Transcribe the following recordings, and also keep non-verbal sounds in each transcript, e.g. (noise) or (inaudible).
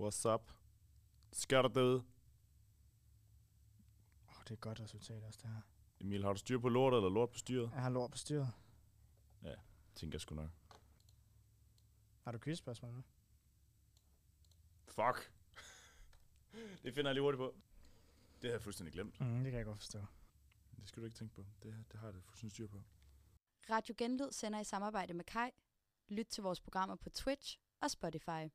What's up? Skal der derude? Åh, oh, det er et godt resultat også, det her. Emil, har du styr på lortet eller lort på styret? Jeg har lort på styret. Tænker jeg sgu nok. Har du quizspørgsmål nu? Fuck. (laughs) det finder jeg lige hurtigt på. Det havde jeg fuldstændig glemt. Mm, det kan jeg godt forstå. Det skal du ikke tænke på. Det, det har jeg da fuldstændig styr på. Radio Genlyd sender i samarbejde med Kai. Lyt til vores programmer på Twitch og Spotify.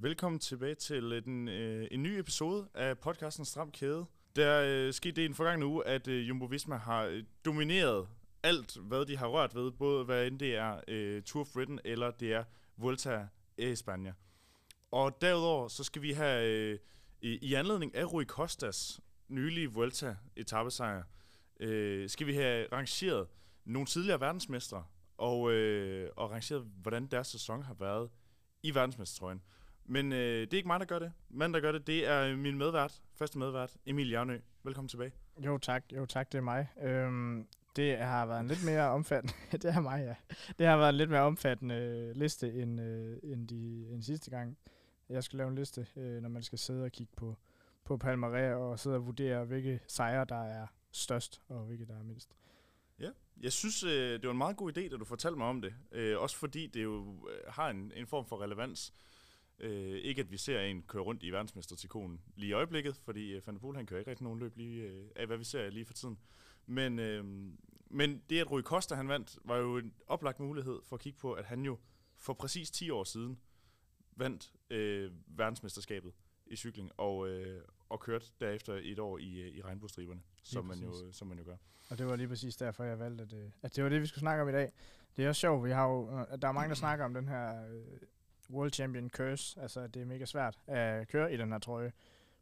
Velkommen tilbage til øh, en, øh, en ny episode af podcasten Stram Kæde. Der øh, skete det i den forgangne uge, at øh, Jumbo Visma har øh, domineret alt, hvad de har rørt ved, både hvad end det er øh, Tour of Britain eller det er Vuelta i Spanien. Og derudover så skal vi have, øh, i, i anledning af Rui Costas nylige Vuelta etappesejr, øh, skal vi have rangeret nogle tidligere verdensmestre og, øh, og rangeret, hvordan deres sæson har været i verdensmestertrøjen. Men øh, det er ikke mig, der gør det. Manden, der gør det, det er min medvært, første medvært, Emil Jernø. Velkommen tilbage. Jo tak, jo tak, det er mig. Øhm, det har været en lidt mere omfattende, (laughs) det er mig, ja. Det har været en lidt mere omfattende liste end, øh, end, de, end sidste gang. Jeg skal lave en liste, øh, når man skal sidde og kigge på, på Palmares og sidde og vurdere, hvilke sejre, der er størst og hvilke, der er mindst. Ja, jeg synes, øh, det var en meget god idé, da du fortalte mig om det. Øh, også fordi det jo øh, har en, en form for relevans. Øh, ikke at vi ser en køre rundt i verdensmestertikonen lige i øjeblikket, fordi øh, Van der Poel, han kører ikke rigtig nogen løb lige, øh, af, hvad vi ser lige for tiden. Men, øh, men det, at Rui Costa han vandt, var jo en oplagt mulighed for at kigge på, at han jo for præcis 10 år siden vandt øh, verdensmesterskabet i cykling, og, øh, og kørte derefter et år i, øh, i regnbuestriberne, som man, jo, som man jo gør. Og det var lige præcis derfor, jeg valgte, at, øh, at det var det, vi skulle snakke om i dag. Det er også sjovt, vi har jo, øh, der er mange, der (clears throat) snakker om den her øh, World Champion Curse, altså det er mega svært at køre i den her trøje.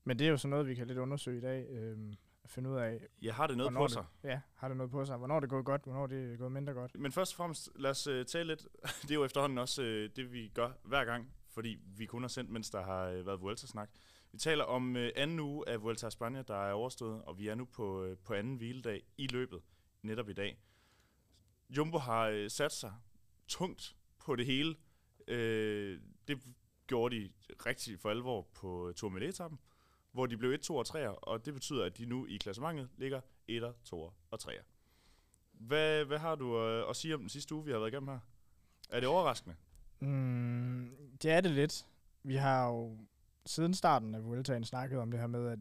Men det er jo sådan noget, vi kan lidt undersøge i dag, øh, at finde ud af, Jeg har det noget på sig. Det, ja, har det noget på sig. Hvornår det gået godt, hvornår det er gået mindre godt. Men først og fremmest, lad os uh, tale lidt. (laughs) Det er jo efterhånden også uh, det, vi gør hver gang, fordi vi kun har sendt, mens der har uh, været Vuelta-snak. Vi taler om uh, anden uge af Vuelta España, der er overstået, og vi er nu på, på anden hviledag i løbet, netop i dag. Jumbo har sat sig tungt på det hele. Øh, det gjorde de rigtig for alvor på Tour etappen hvor de blev 1, 2 og 3, og det betyder, at de nu i klassementet ligger 1, 2 og 3. Hvad, hvad har du øh, at sige om den sidste uge, vi har været igennem her? Er det overraskende? Mm, det er det lidt. Vi har jo siden starten af Vueltaen snakket om det her med, at,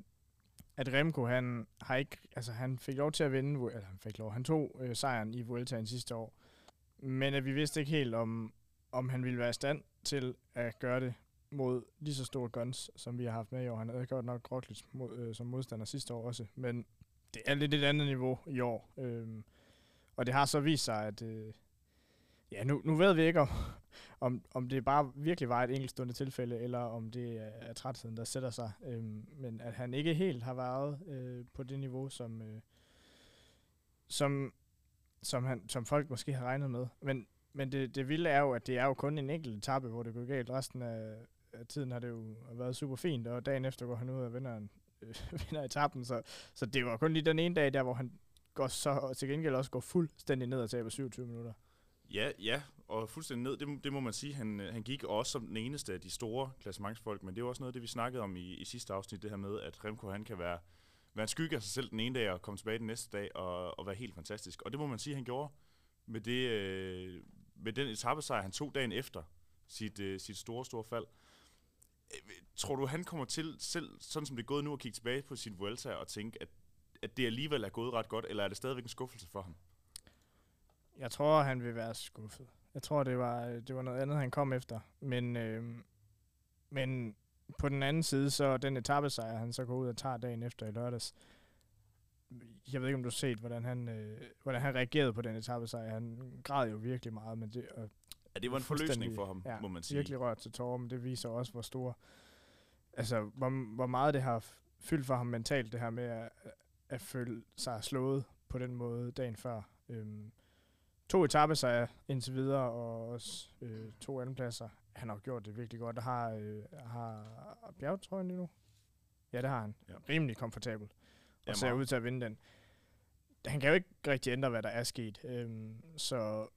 at Remco, han, har ikke, altså, han fik lov til at vinde, eller han fik lov, han tog øh, sejren i Vueltaen sidste år, men at vi vidste ikke helt, om, om han ville være i stand til at gøre det mod lige så store guns, som vi har haft med i år. Han havde godt nok Roglic mod, øh, som modstander sidste år også, men det er lidt et andet niveau i år. Øhm, og det har så vist sig, at øh, ja, nu, nu ved vi ikke, om, om, om det bare virkelig var et enkeltstående tilfælde, eller om det er, er trætheden, der sætter sig. Øhm, men at han ikke helt har været øh, på det niveau, som, øh, som, som, han, som folk måske har regnet med. Men, men det, det vilde er jo, at det er jo kun en enkelt etape, hvor det går galt. Resten af, af tiden har det jo været super fint, og dagen efter går han ud og vinder, en, øh, (laughs) vinder etappen. Så, så det var kun lige den ene dag der, hvor han går så og til gengæld også går fuldstændig ned og taber 27 minutter. Ja, ja, og fuldstændig ned, det, det må man sige. Han, øh, han gik også som den eneste af de store klassementsfolk, men det er også noget af det, vi snakkede om i, i sidste afsnit, det her med, at Remco han kan være, være en skygge af sig selv den ene dag, og komme tilbage den næste dag, og, og være helt fantastisk. Og det må man sige, han gjorde med, det, øh, med den etappesejr, han tog dagen efter sit, øh, sit store, store fald. Øh, Tror du, han kommer til selv, sådan som det er gået nu, at kigge tilbage på sin Vuelta og tænke, at, at det alligevel er gået ret godt, eller er det stadigvæk en skuffelse for ham? Jeg tror, han vil være skuffet. Jeg tror, det var, det var noget andet, han kom efter. Men, øh, men på den anden side, så den etappesejr, han så går ud og tager dagen efter i lørdags, jeg ved ikke, om du har set, hvordan han, øh, hvordan han reagerede på den etappesejr. Han græd jo virkelig meget, men det, og Ja, det var en forløsning for ham, ja, må man sige. virkelig rørt til tårer, men det viser også, hvor stor, altså, hvor, hvor meget det har fyldt for ham mentalt, det her med at, at føle sig slået på den måde dagen før. Øhm, to etappesejre indtil videre, og også øh, to andenpladser. Han har gjort det virkelig godt. Der har, øh, har bjergetrøjen lige nu. Ja, det har han. Ja. Rimelig komfortabel. Og Ja, ser ud til at vinde den. Han kan jo ikke rigtig ændre, hvad der er sket. Øhm, så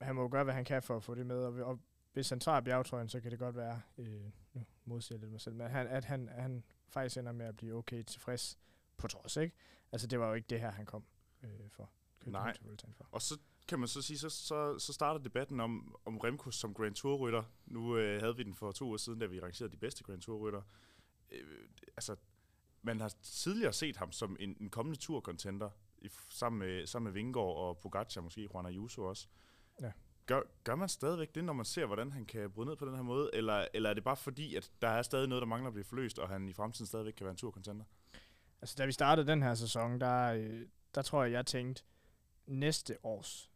han må jo gøre, hvad han kan for at få det med. Og, og hvis han tager bjergtrøjen, så kan det godt være, øh, nu modsiger jeg lidt mig selv, men han, at han, han faktisk ender med at blive okay tilfreds på trods, ikke? Altså, det var jo ikke det her, han kom øh, for. Nej. for. Og så kan man så sige, så, så, så starter debatten om, om Remco som Grand Tour-rytter. Nu øh, havde vi den for to uger siden, da vi rangerede de bedste Grand Tour-rytter. Øh, altså, man har tidligere set ham som en, en kommende tour-contender, i, sammen, med, sammen med Vingegaard og Pogacar, måske Juan Ayuso også. Ja. Gør, gør man stadigvæk det, når man ser, hvordan han kan bryde ned på den her måde? Eller, eller er det bare fordi, at der er stadig noget, der mangler at blive forløst, og han i fremtiden stadigvæk kan være en tour-contender? Altså, da vi startede den her sæson, der, øh, der tror jeg, jeg tænkte, næste års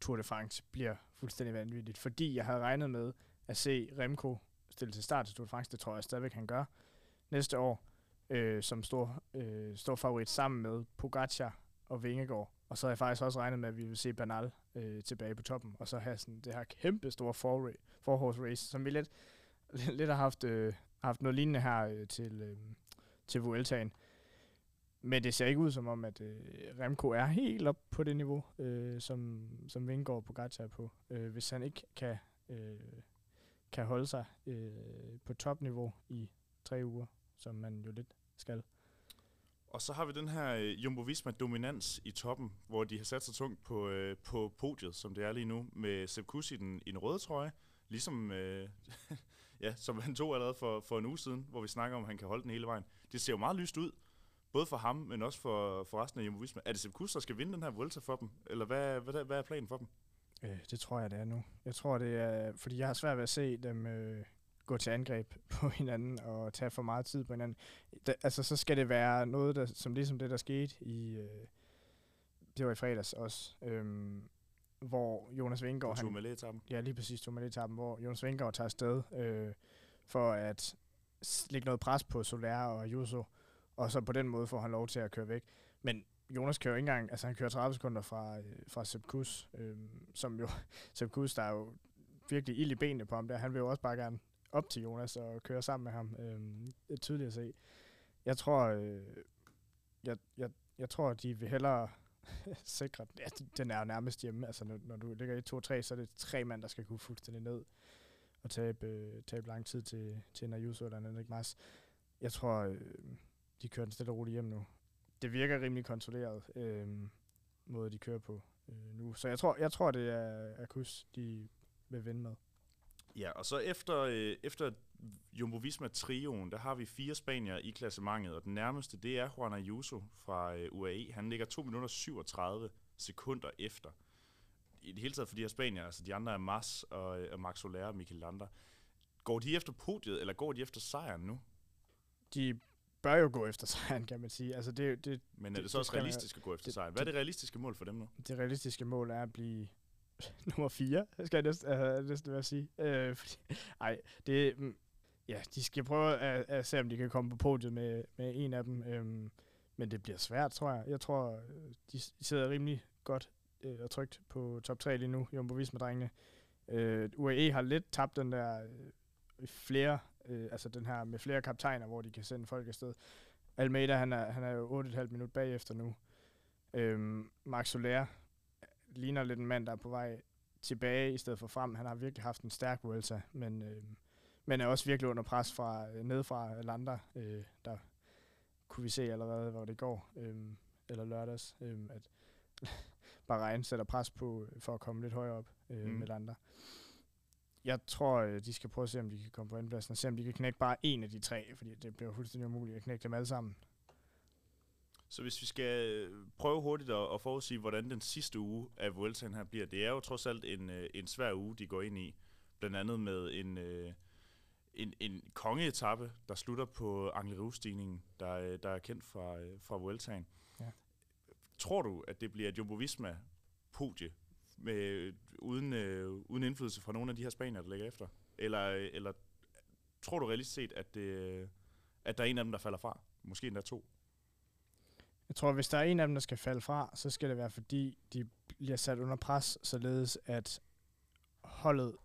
Tour de France bliver fuldstændig vanvittigt, fordi jeg havde regnet med at se Remco stille til start til Tour de France, det tror jeg stadigvæk, han gør, næste år, øh, som stor, øh, stor favorit sammen med Pogacar og Vingegaard. Og så havde jeg faktisk også regnet med, at vi ville se Bernal øh, tilbage på toppen, og så have sådan det her kæmpe store for, forhorse race, som vi lidt, (laughs) lidt har haft, øh, haft noget lignende her øh, til, øh, til Vueltaen. Men det ser ikke ud som om, at øh, Remco er helt op på det niveau, øh, som, som Vingegaard og Pogacar er på. Øh, hvis han ikke kan, øh, kan holde sig øh, på topniveau i tre uger, som man jo lidt skal. Og så har vi den her øh, Jumbo-Visma-dominans i toppen, hvor de har sat sig tungt på, øh, på podiet, som det er lige nu, med Sepp Kuss i den, i den røde trøje, ligesom øh, (laughs) ja, som han tog allerede for, for en uge siden, hvor vi snakker om, at han kan holde den hele vejen. Det ser jo meget lyst ud, både for ham, men også for, for resten af Jumbo-Visma. Er det Sepp Kuss, der skal vinde den her Vuelta for dem, eller hvad, hvad, hvad er planen for dem? Øh, det tror jeg, det er nu. Jeg tror, det er, fordi jeg har svært ved at se dem øh, gå til angreb (laughs) på hinanden og tage for meget tid på hinanden. Da, altså, så skal det være noget, der, som ligesom det, der skete i, øh, det var i fredags også, øh, hvor Jonas han, Tourmalet-etappen? ja lige præcis Tourmalet-etappen, hvor Jonas Vingegaard tager afsted øh, for at lægge noget pres på Soler og Ayuso, og så på den måde får han lov til at køre væk. Men Jonas kører jo ikke engang, altså han kører 30 sekunder fra, øh, fra Sepp Kuss, øh, som jo, (laughs) Sepp Kuss, der er jo virkelig ild i benene på ham der, han vil jo også bare gerne op til Jonas og køre sammen med ham. Øh, det er tydeligt at se. Jeg tror, øh, jeg, jeg, jeg tror, de vil hellere (laughs) sikre, ja, den er jo nærmest hjemme. Altså, når, når du ligger i 2-3, så er det tre mand, der skal kunne fuldstændig ned og tabe, øh, tabe lang tid til, til en Ayuso eller en Mas. Jeg tror, øh, de kører den stille og roligt hjem nu. Det virker rimelig kontrolleret, øh, måde de kører på øh, nu. Så jeg tror, jeg tror det er Akus, de vil vinde med. Ja, og så efter, øh, efter Jumbo-Visma-trioen, der har vi fire spanier i klassementet, og den nærmeste, det er Juan Ayuso fra øh, UAE. Han ligger 2 minutter 37 sekunder efter. I det hele taget for de her spanier, altså de andre er Mas og, øh, og Max Soler og Mikel Lander. Går de efter podiet, eller går de efter sejren nu? De bør jo gå efter sejren, kan man sige. Altså det, det, Men er Det- det så også realistisk at gå efter sejren? Hvad er det realistiske mål for dem nu? det realistiske mål er at blive (laughs) nummer 4, skal jeg næsten, uh, næsten være sige. Uh, (laughs) fordi, ej, det, mm, ja, de skal prøve at, at se, om de kan komme på podiet med, med en af dem. Um, men det bliver svært, tror jeg. Jeg tror, øh, de sidder rimelig godt uh, og trygt på top 3 lige nu, Jumbo Visma-drengene. Uh, UAE har lidt tabt den der uh, flere, uh, altså den her med flere kaptajner, hvor de kan sende folk afsted. Almeida, han er, han er jo 8,5 minutter bagefter nu. Øhm, Max Soler ligner lidt en mand, der er på vej tilbage i stedet for frem. Han har virkelig haft en stærk Vuelta, men, øhm, men er også virkelig under pres fra øh, nedefra Lander. Øh, der kunne vi se allerede, hvor det går, øhm, eller lørdags, øhm, at (laughs) Bahrein sætter pres på øh, for at komme lidt højere op øh, Mm. mm. med Lander. Jeg tror, øh, de skal prøve at se, om de kan komme på andenpladsen, og se, om de kan knække bare en af de tre, fordi det bliver fuldstændig umuligt at knække dem alle sammen. Så hvis vi skal øh, prøve hurtigt at, at forudsige, hvordan den sidste uge af Vueltaen her bliver, det er jo trods alt en, øh, en svær uge, de går ind i. Blandt andet med en, øh, en, en kongeetappe, der slutter på Anglerud-stigningen, der, der er kendt fra, fra Vueltaen. Ja. Tror du, at det bliver et Jumbo-Visma-podie med, uden, øh, uden indflydelse fra nogle af de her spanier, der ligger efter? Eller, eller tror du realistisk set, at, det, at der er en af dem, der falder fra? Måske endda to? Jeg tror, hvis der er en af dem, der skal falde fra, så skal det være, fordi de bliver sat under pres, således at holdet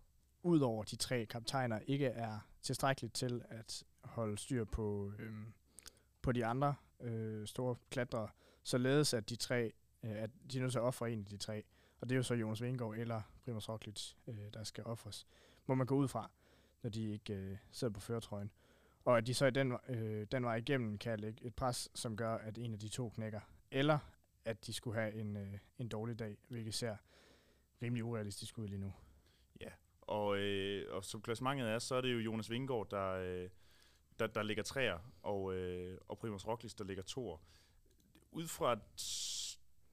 ud over de tre kaptajner ikke er tilstrækkeligt til at holde styr på, øhm, på de andre øh, store klatrere, således at de tre, øh, at de er nødt til at ofre en af de tre. Og det er jo så Jonas Vingård eller Primoz Roglic, øh, der skal ofres. Må man gå ud fra, når de ikke øh, sidder på føretrøjen. Og at de så i den, øh, den vej igennem kan lægge et pres, som gør, at en af de to knækker. Eller at de skulle have en, øh, en dårlig dag, hvilket ser rimelig urealistisk ud lige nu. Ja, Og, øh, og som klassementet er, så er det jo Jonas Vingård, der, øh, der, der ligger træer, og, øh, og Primus Roglic, der ligger toer. Ud fra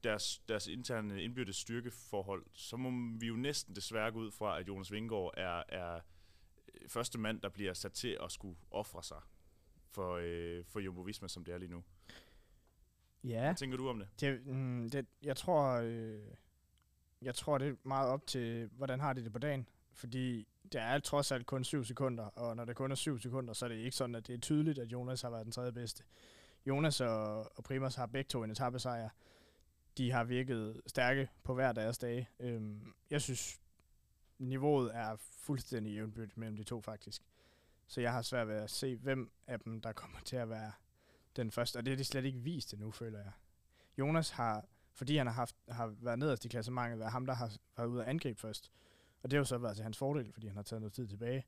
deres, deres interne indbyrdes styrkeforhold, så må vi jo næsten desværre gå ud fra, at Jonas Vingård er, er første mand, der bliver sat til at skulle ofre sig for, øh, for Jumbo Visma, som det er lige nu. Ja, Hvad tænker du om det? det, mm, det, jeg tror, øh, jeg tror, det er meget op til, hvordan har de det på dagen. Fordi der er trods alt kun 7 sekunder, og når det kun er 7 sekunder, så er det ikke sådan, at det er tydeligt, at Jonas har været den tredje bedste. Jonas og, og Primus har begge to en etappesejr. De har virket stærke på hver deres dag. Øhm, jeg synes, niveauet er fuldstændig jævnbyrdigt mellem de to faktisk. Så jeg har svært ved at se, hvem af dem, der kommer til at være den første. Og det er de slet ikke vist endnu, føler jeg. Jonas har, fordi han har, haft, har været nederst i klassementet, været ham, der har været ude at angribe først. Og det har jo så været til hans fordel, fordi han har taget noget tid tilbage.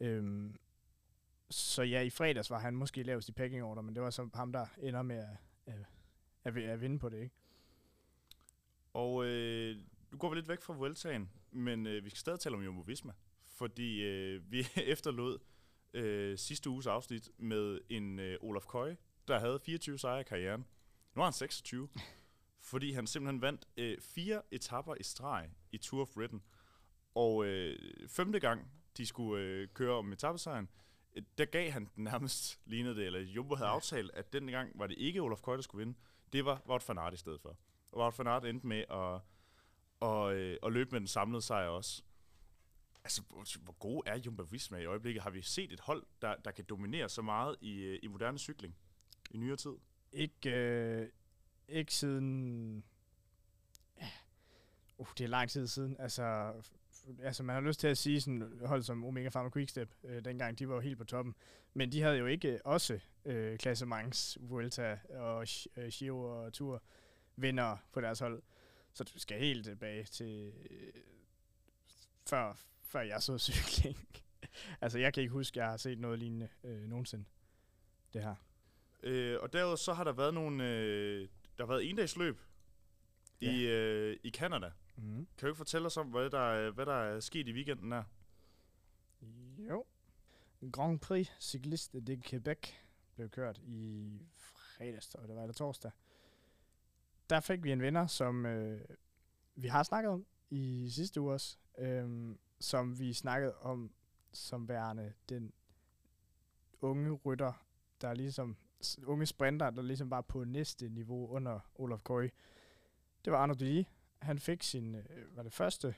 Øhm, så ja, i fredags var han måske lavest i packing order, men det var så ham, der ender med at, at, at, at vinde på det, ikke? Og øh, nu går vi lidt væk fra Vueltaen, men øh, vi skal stadig tale om Jumbo Visma, fordi øh, vi (laughs) efterlod øh, sidste uges afsnit med en øh, Olaf Køje, der havde 24 sejre i karrieren. Nu har han 26, (laughs) fordi han simpelthen vandt øh, fire etapper i streg i Tour of Britain. Og øh, femte gang, de skulle øh, køre om etappesejren, øh, der gav han den nærmest, (laughs) lignede det, eller Jumbo havde aftalt, at den gang var det ikke Olaf Køje, der skulle vinde. Det var Wout van Aert i stedet for. Og Wout van Aert endte med at, og, øh, og løbe med den samlede sejr også. Altså, hvor, gode god er Jumbo Visma i øjeblikket? Har vi set et hold, der, der kan dominere så meget i, øh, i moderne cykling i nyere tid? Ikke, øh, ikke siden... Ja. Uh, det er lang tid siden. Altså, altså, man har lyst til at sige sådan hold som Omega Pharma Quickstep, øh, dengang de var jo helt på toppen. Men de havde jo ikke også øh, klassemangs Vuelta og øh, Giro og Tour vinder på deres hold. Så du skal helt tilbage til øh, før, før jeg så cykling. (laughs) altså, jeg kan ikke huske, at jeg har set noget lignende øh, nogensinde. Det her. Øh, og derudover så har der været nogle... Øh, der har været endagsløb Ja. i, øh, i Canada. Mm. Kan du ikke fortælle os om, hvad der, er- hvad der er sket i weekenden der? Jo. Grand Prix Cycliste de Quebec blev kørt i fredags, jeg, det var eller torsdag. Der fik vi en vinder, som øh, vi har snakket om i sidste uge også, øh, som vi snakkede om som værende den unge rytter, der ligesom, unge sprinter, der ligesom var på næste niveau under Olaf Køge. Det var Arno Dili. Han fik sin, øh, var det første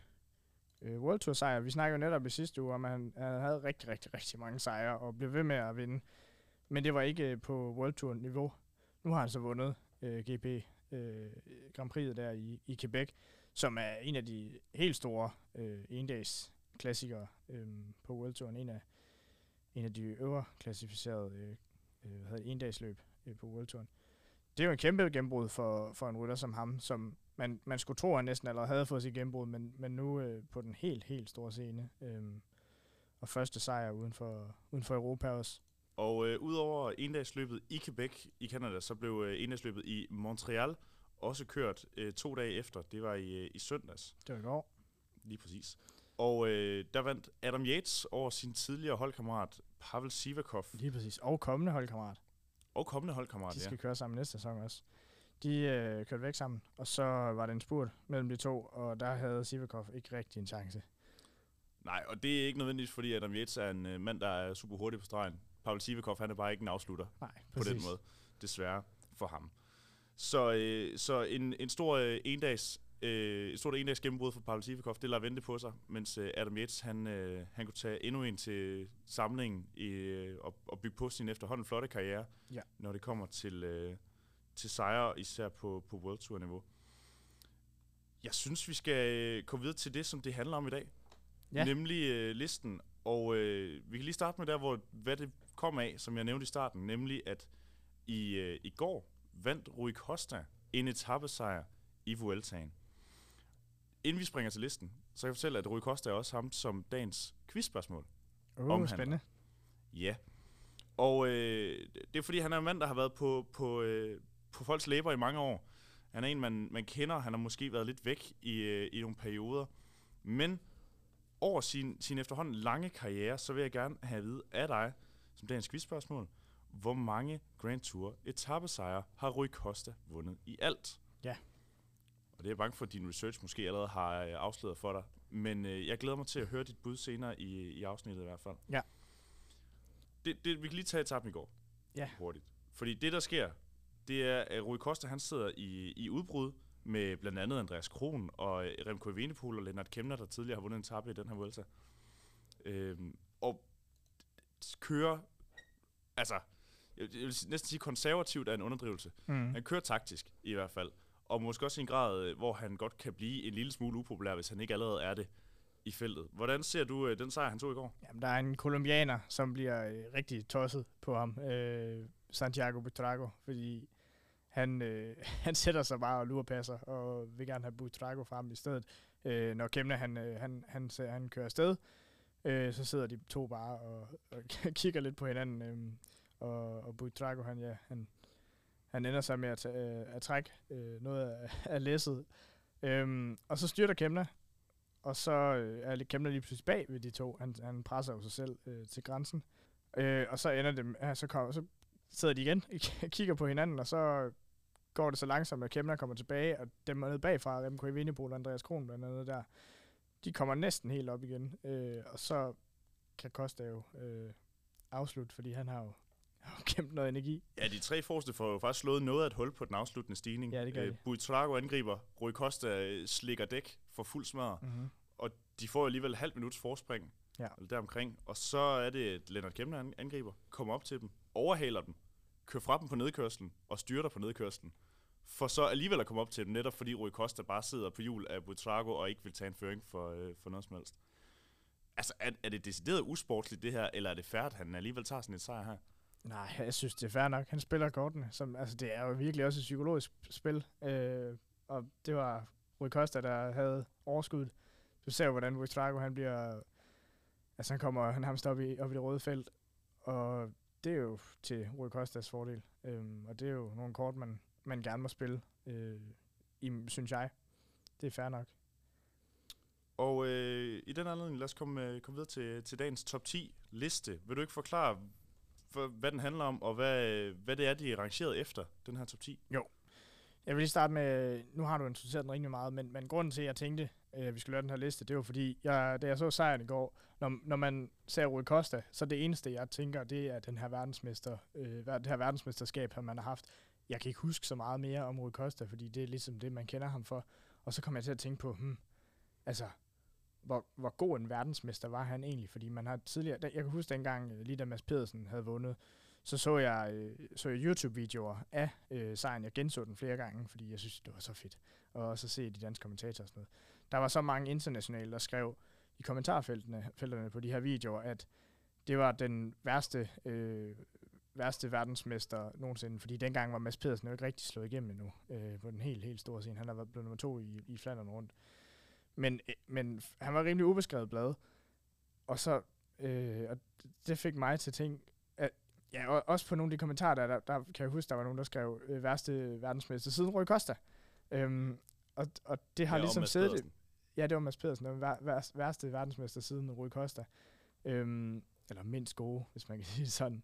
øh, World Tour sejr. Vi snakkede jo netop i sidste uge om, at han, han havde rigtig, rigtig, rigtig mange sejre og blev ved med at vinde. Men det var ikke øh, på World Tour niveau. Nu har han så vundet øh, GP øh, Grand Prix'et der i, i Quebec, som er en af de helt store øh, endags klassikere øh, på World Touren. En af, en af de øvre klassificerede øh, øh, hvad hedder det, endagsløb øh, på World Touren. Det er jo en kæmpe gennembrud for, for en rytter som ham, som man, man skulle tro, at han næsten allerede havde fået sit gennembrud, men, men nu øh, på den helt, helt store scene. Øh, og første sejr uden for, uden for Europa også. Og øh, udover endagsløbet i Quebec i Canada, så blev øh, endagsløbet i Montreal også kørt øh, to dage efter. Det var i, øh, i søndags, Det var i går. lige præcis. Og øh, der vandt Adam Yates over sin tidligere holdkammerat Pavel Sivakov Lige præcis. Og kommende holdkammerat. og kommende holdkammerat. De Ja. skal køre sammen næste sæson også. De øh, kørte væk sammen, og så var det en spurt mellem de to, og der havde Sivakov ikke rigtig en chance. Nej, og det er ikke nødvendigvis, fordi Adam Yates er en øh, mand, der er super hurtig på stregen. Pavel Sivakov, han er bare ikke en afslutter. Nej, på den måde, desværre for ham. Så, øh, så en, en stor øh, endags øh, et stort endags gennembrud for Pavel Sivakov, det lader vente på sig, mens øh, Adam Yates, han, øh, han kunne tage endnu en til samlingen i, øh, og, og bygge på sin efterhånden flotte karriere, Ja. når det kommer til, øh, til sejre, især på, på World Tour niveau. Jeg synes, vi skal øh, gå videre til det, som det handler om i dag. Ja. Nemlig øh, listen. Og øh, vi kan lige starte med der, hvor hvad det kom af, som jeg nævnte i starten, nemlig at I, øh, I går vandt Rui Costa en etappesejr i Vueltaen. Inden vi springer til listen, så kan jeg fortælle, at Rui Costa er også ham som dagens quizspørgsmål. Uh, Omhandler. spændende. Ja. Og øh, det er fordi, han er en mand, der har været på, på, øh, på folks læber i mange år. Han er en, man, man kender. Han har måske været lidt væk i, øh, i nogle perioder. Men over sin, sin efterhånden lange karriere, så vil jeg gerne have at vide af dig, som dagens quizspørgsmål, hvor mange Grand Tour etappesejre har Rui Costa vundet i alt? Ja. Og det er jeg bange for, at din research måske allerede har øh, afsløret for dig. Men øh, jeg glæder mig til at høre dit bud senere i, i afsnittet i hvert fald. Ja. Det, det, vi kan lige tage etappen i går. Ja. Hurtigt. Fordi det, der sker, det er, at Rui Costa han sidder i, i udbrud med blandt andet Andreas Kron og øh, Remco Evenepoel og Lennart Kemner, der tidligere har vundet en etape i den her Vuelta. Øhm, og kører, altså, jeg vil næsten sige konservativt er en underdrivelse. Mm. Han kører taktisk i hvert fald. Og måske også i en grad, øh, hvor han godt kan blive en lille smule upopulær, hvis han ikke allerede er det i feltet. Hvordan ser du øh, den sejr, han tog i går? Jamen, der er en kolumbianer, som bliver øh, rigtig tosset på ham, øh, Santiago Butrago, fordi han, øh, (laughs) han sætter sig bare og lurepasser, og vil gerne have Butrago frem i stedet. Øh, når Kemna han, øh, han, han, han, han kører afsted, øh, så sidder de to bare og, og (laughs) kigger lidt på hinanden, øh, og, og Butrago, han, ja, han, han ender sig med at, øh, at trække øh, noget af, (laughs) af læsset. Øhm, og så styrter Kemna, og så øh, er Kemna lige pludselig bag ved de to. Han, han presser jo sig selv øh, til grænsen. Øh, og så ender det, ja, så, kommer, så sidder de igen og kigger på hinanden, og så går det så langsomt, at Kemner kommer tilbage, og dem er nede bagfra, Remco Evenepoel og Andreas Kron blandt andet der, de kommer næsten helt op igen, øh, og så kan Costa jo øh, afslutte, fordi han har jo, har jo kæmpet noget energi. Ja, de tre forreste får jo faktisk slået noget af et hul på den afsluttende stigning. Ja, det gør de. Buitrago angriber, Rui Costa øh, slikker dæk for fuld smadre, Mm-hmm. og de får alligevel halv minuts forspring, Ja. eller deromkring, og så er det, at Lennart Kemner an- angriber, kommer op til dem, overhaler dem, kører fra dem på nedkørslen og styrter på nedkørslen, for så alligevel at komme op til dem, netop fordi Rui Costa bare sidder på hjul af Buitrago og ikke vil tage en føring for, øh, for noget som helst. Altså, er, er det decideret usportsligt det her, eller er det fair, at han alligevel tager sådan en sejr her? Nej, jeg synes, det er fair nok. Han spiller kortene. Som, altså, det er jo virkelig også et psykologisk spil. Øh, og det var Rui Costa, der havde overskud. Du ser jo, hvordan Rui Trago, han bliver... Altså, han kommer han hamster op i, op i det røde felt. Og det er jo til Rui Costas fordel. Øhm, og det er jo nogle kort, man, man gerne må spille, øh, i, synes jeg. Det er fair nok. Og øh, i den anledning, lad os komme, øh, komme videre til, til dagens top 10 liste. Vil du ikke forklare, for, hvad den handler om, og hvad, hvad det er, de er rangeret efter, den her top 10? Jeg vil lige starte med, nu har du introduceret den rigtig meget, men, men grunden til, at jeg tænkte, at vi skulle lave den her liste, det var fordi, jeg, da jeg så sejren i går, når, når man ser Rui Costa, så det eneste, jeg tænker, det er den her verdensmester, øh, det her verdensmesterskab, som man har haft. Jeg kan ikke huske så meget mere om Rui Costa, fordi det er ligesom det, man kender ham for. Og så kom jeg til at tænke på, hmm, altså, hvor, hvor god en verdensmester var han egentlig? Fordi man har tidligere, jeg kan huske dengang, øh, lige da Mads Pedersen havde vundet, så så jeg, øh, så jeg YouTube-videoer af øh, sejren. Jeg genså den flere gange, fordi jeg synes, det var så fedt. Og så se de danske kommentatorer og sådan noget. Der var så mange internationale, der skrev i kommentarfeltene felterne på de her videoer, at det var den værste, øh, værste verdensmester nogensinde, fordi dengang var Mads Pedersen jo ikke rigtig slået igennem endnu øh, på den helt, helt store scene. Han har været blevet nummer to i, i Flandern rundt. Men, øh, men han var rimelig ubeskrevet blad. Og så, øh, og det fik mig til at tænke, at, ja, og også på nogle af de kommentarer, der, der, der kan jeg huske, der var nogen, der skrev øh, værste verdensmester siden Rui Costa. Øhm, og, og det har Ja, ligesom siddet... Ja, det var Mads Pedersen, den vær, vær, værste verdensmester siden Rui Costa. Øhm, eller mindst gode, hvis man kan sige det sådan.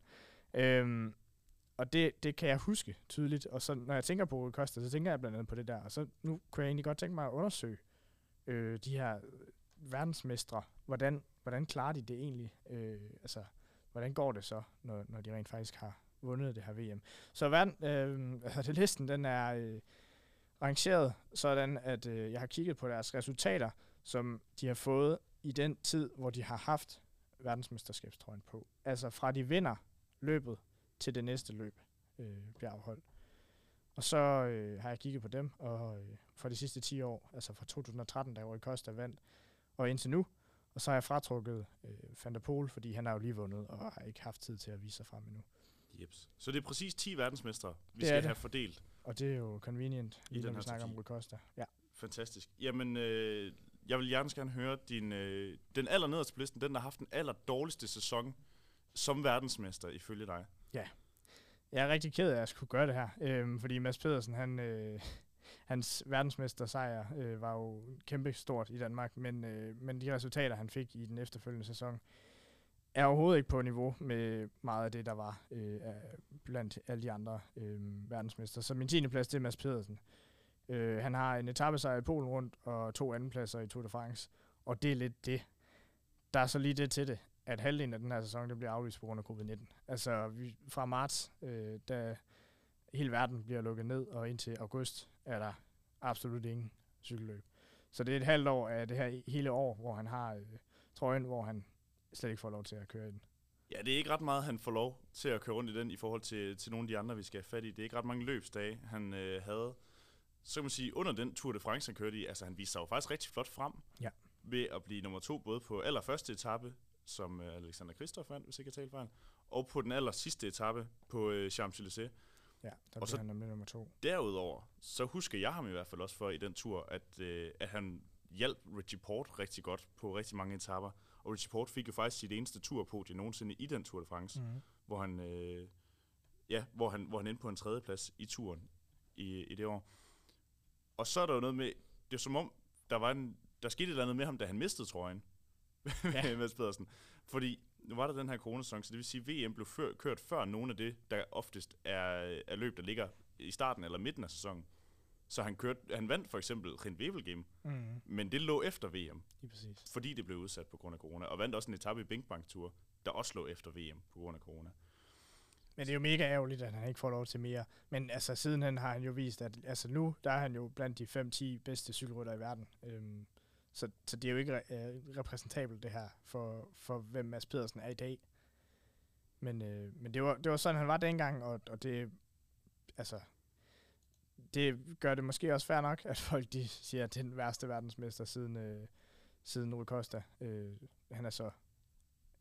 Øhm, og det, det kan jeg huske tydeligt. Og så når jeg tænker på Rui Costa, så tænker jeg blandt andet på det der. Og så nu kunne jeg egentlig godt tænke mig at undersøge øh, de her verdensmestre. Hvordan, hvordan klarer de det egentlig? Øh, altså, hvordan går det så, når, når de rent faktisk har vundet det her VM? Så verden, øh, altså, det listen, den er... Øh, rangeret sådan, at øh, jeg har kigget på deres resultater, som de har fået i den tid, hvor de har haft verdensmesterskabstrøjen på. Altså fra de vinder løbet til det næste løb øh, bliver afholdt. Og så øh, har jeg kigget på dem, og øh, for de sidste 10 år, altså fra 2013, da Rui Costa vandt, og indtil nu, og så har jeg fratrukket øh, Van der Poel, fordi han har jo lige vundet, og har ikke haft tid til at vise sig frem endnu. Jeps. Så det er præcis 10 verdensmestre, vi Det skal det. have fordelt. Og det er jo convenient, I lige den når vi snakker om Rui Costa. Ja. Fantastisk. Jamen, øh, jeg vil gerne gerne høre din, øh, den aller nederste på listen, den der har haft den aller dårligste sæson som verdensmester, ifølge dig. Ja, Jeg er rigtig ked af at skulle gøre det her, øhm, fordi Mads Pedersen, han, øh, hans verdensmestersejr øh, var jo kæmpe stort i Danmark, men, øh, men de resultater, han fik i den efterfølgende sæson, er overhovedet ikke på niveau med meget af det, der var øh, blandt alle de andre øh, verdensmester. Så min 10. plads, det er Mads Pedersen. Øh, han har en etappesejr i Polen rundt og to andenpladser i Tour de France, og det er lidt det. Der er så lige det til det, at halvdelen af den her sæson, det bliver aflyst på grund af covid-19. Altså vi, fra marts, øh, da hele verden bliver lukket ned, og indtil august er der absolut ingen cykelløb. Så det er et halvt år af det her hele år, hvor han har øh, trøjen, hvor han slet ikke får lov til at køre i den. Ja, det er ikke ret meget, han får lov til at køre rundt i den i forhold til, til nogle af de andre, vi skal have fat i. Det er ikke ret mange løbsdage, han øh, havde. Så kan man sige, under den Tour de France, han kørte i, altså han viste sig jo faktisk rigtig flot frem. Ja. Ved at blive nummer to, både på allerførste etape, som øh, Alexander Kristoff vandt, hvis ikke jeg taler fejl, og på den aller sidste etape på øh, Champs-Élysées. Ja, der Og så- han nemlig nummer to. Derudover, så husker jeg ham i hvert fald også for i den tur, at, øh, at han hjalp Richie Port rigtig godt på rigtig mange etaper. Og Richie Port fik jo faktisk sit eneste turpodie nogensinde i den Tour de France, mm. Hvor han, øh, ja, hvor han, hvor han endte på en tredjeplads i turen i, i det år. Og så er der jo noget med, det er som om, der, var en, der skete et eller andet med ham, da han mistede trøjen. Ja. Ja. (laughs) Mads Pedersen. Fordi nu var der den her coronasæson, så det vil sige, at VM blev før, kørt før nogle af det, der oftest er, er løb, der ligger i starten eller midten af sæsonen. Så han, kørte, han vandt for eksempel Rhin Wevelgem, Mm-hmm. men det lå efter VM, Lige præcis. fordi det blev udsat på grund af corona. Og vandt også en etape i Bing Bang Tour, der også lå efter VM på grund af corona. Men det er jo mega ærgerligt, at han ikke får lov til mere. Men altså, sidenhen har han jo vist, at altså nu, der er han jo blandt de 5-10 bedste cykelrytter i verden. Øhm, så, så det er jo ikke re- øh, repræsentabelt, det her, for, for hvem Mads Pedersen er i dag. Men, øh, men det, var, det var sådan, han var dengang, og, og det, altså, det gør det måske også fair nok, at folk de siger, at det er den værste verdensmester siden, øh, siden Rui Costa. Øh, han er så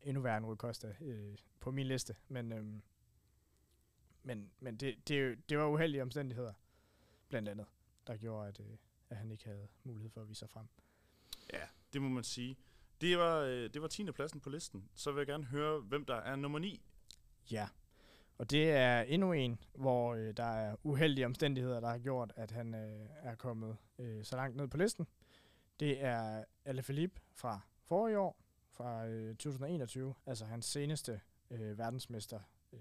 endnu værre end Rui Costa øh, på min liste, men, øh, men, men det, det, det var uheldige omstændigheder, blandt andet, der gjorde, at, øh, at han ikke havde mulighed for at vise sig frem. Det må man sige. Det var, øh, det var 10. pladsen på listen. Så vil jeg gerne høre, hvem der er nummer 9. Ja, og det er endnu en, hvor øh, der er uheldige omstændigheder, der har gjort, at han øh, er kommet øh, så langt ned på listen. Det er Alaphilippe fra forrige år, fra øh, 2021, altså hans seneste øh, verdensmester øh,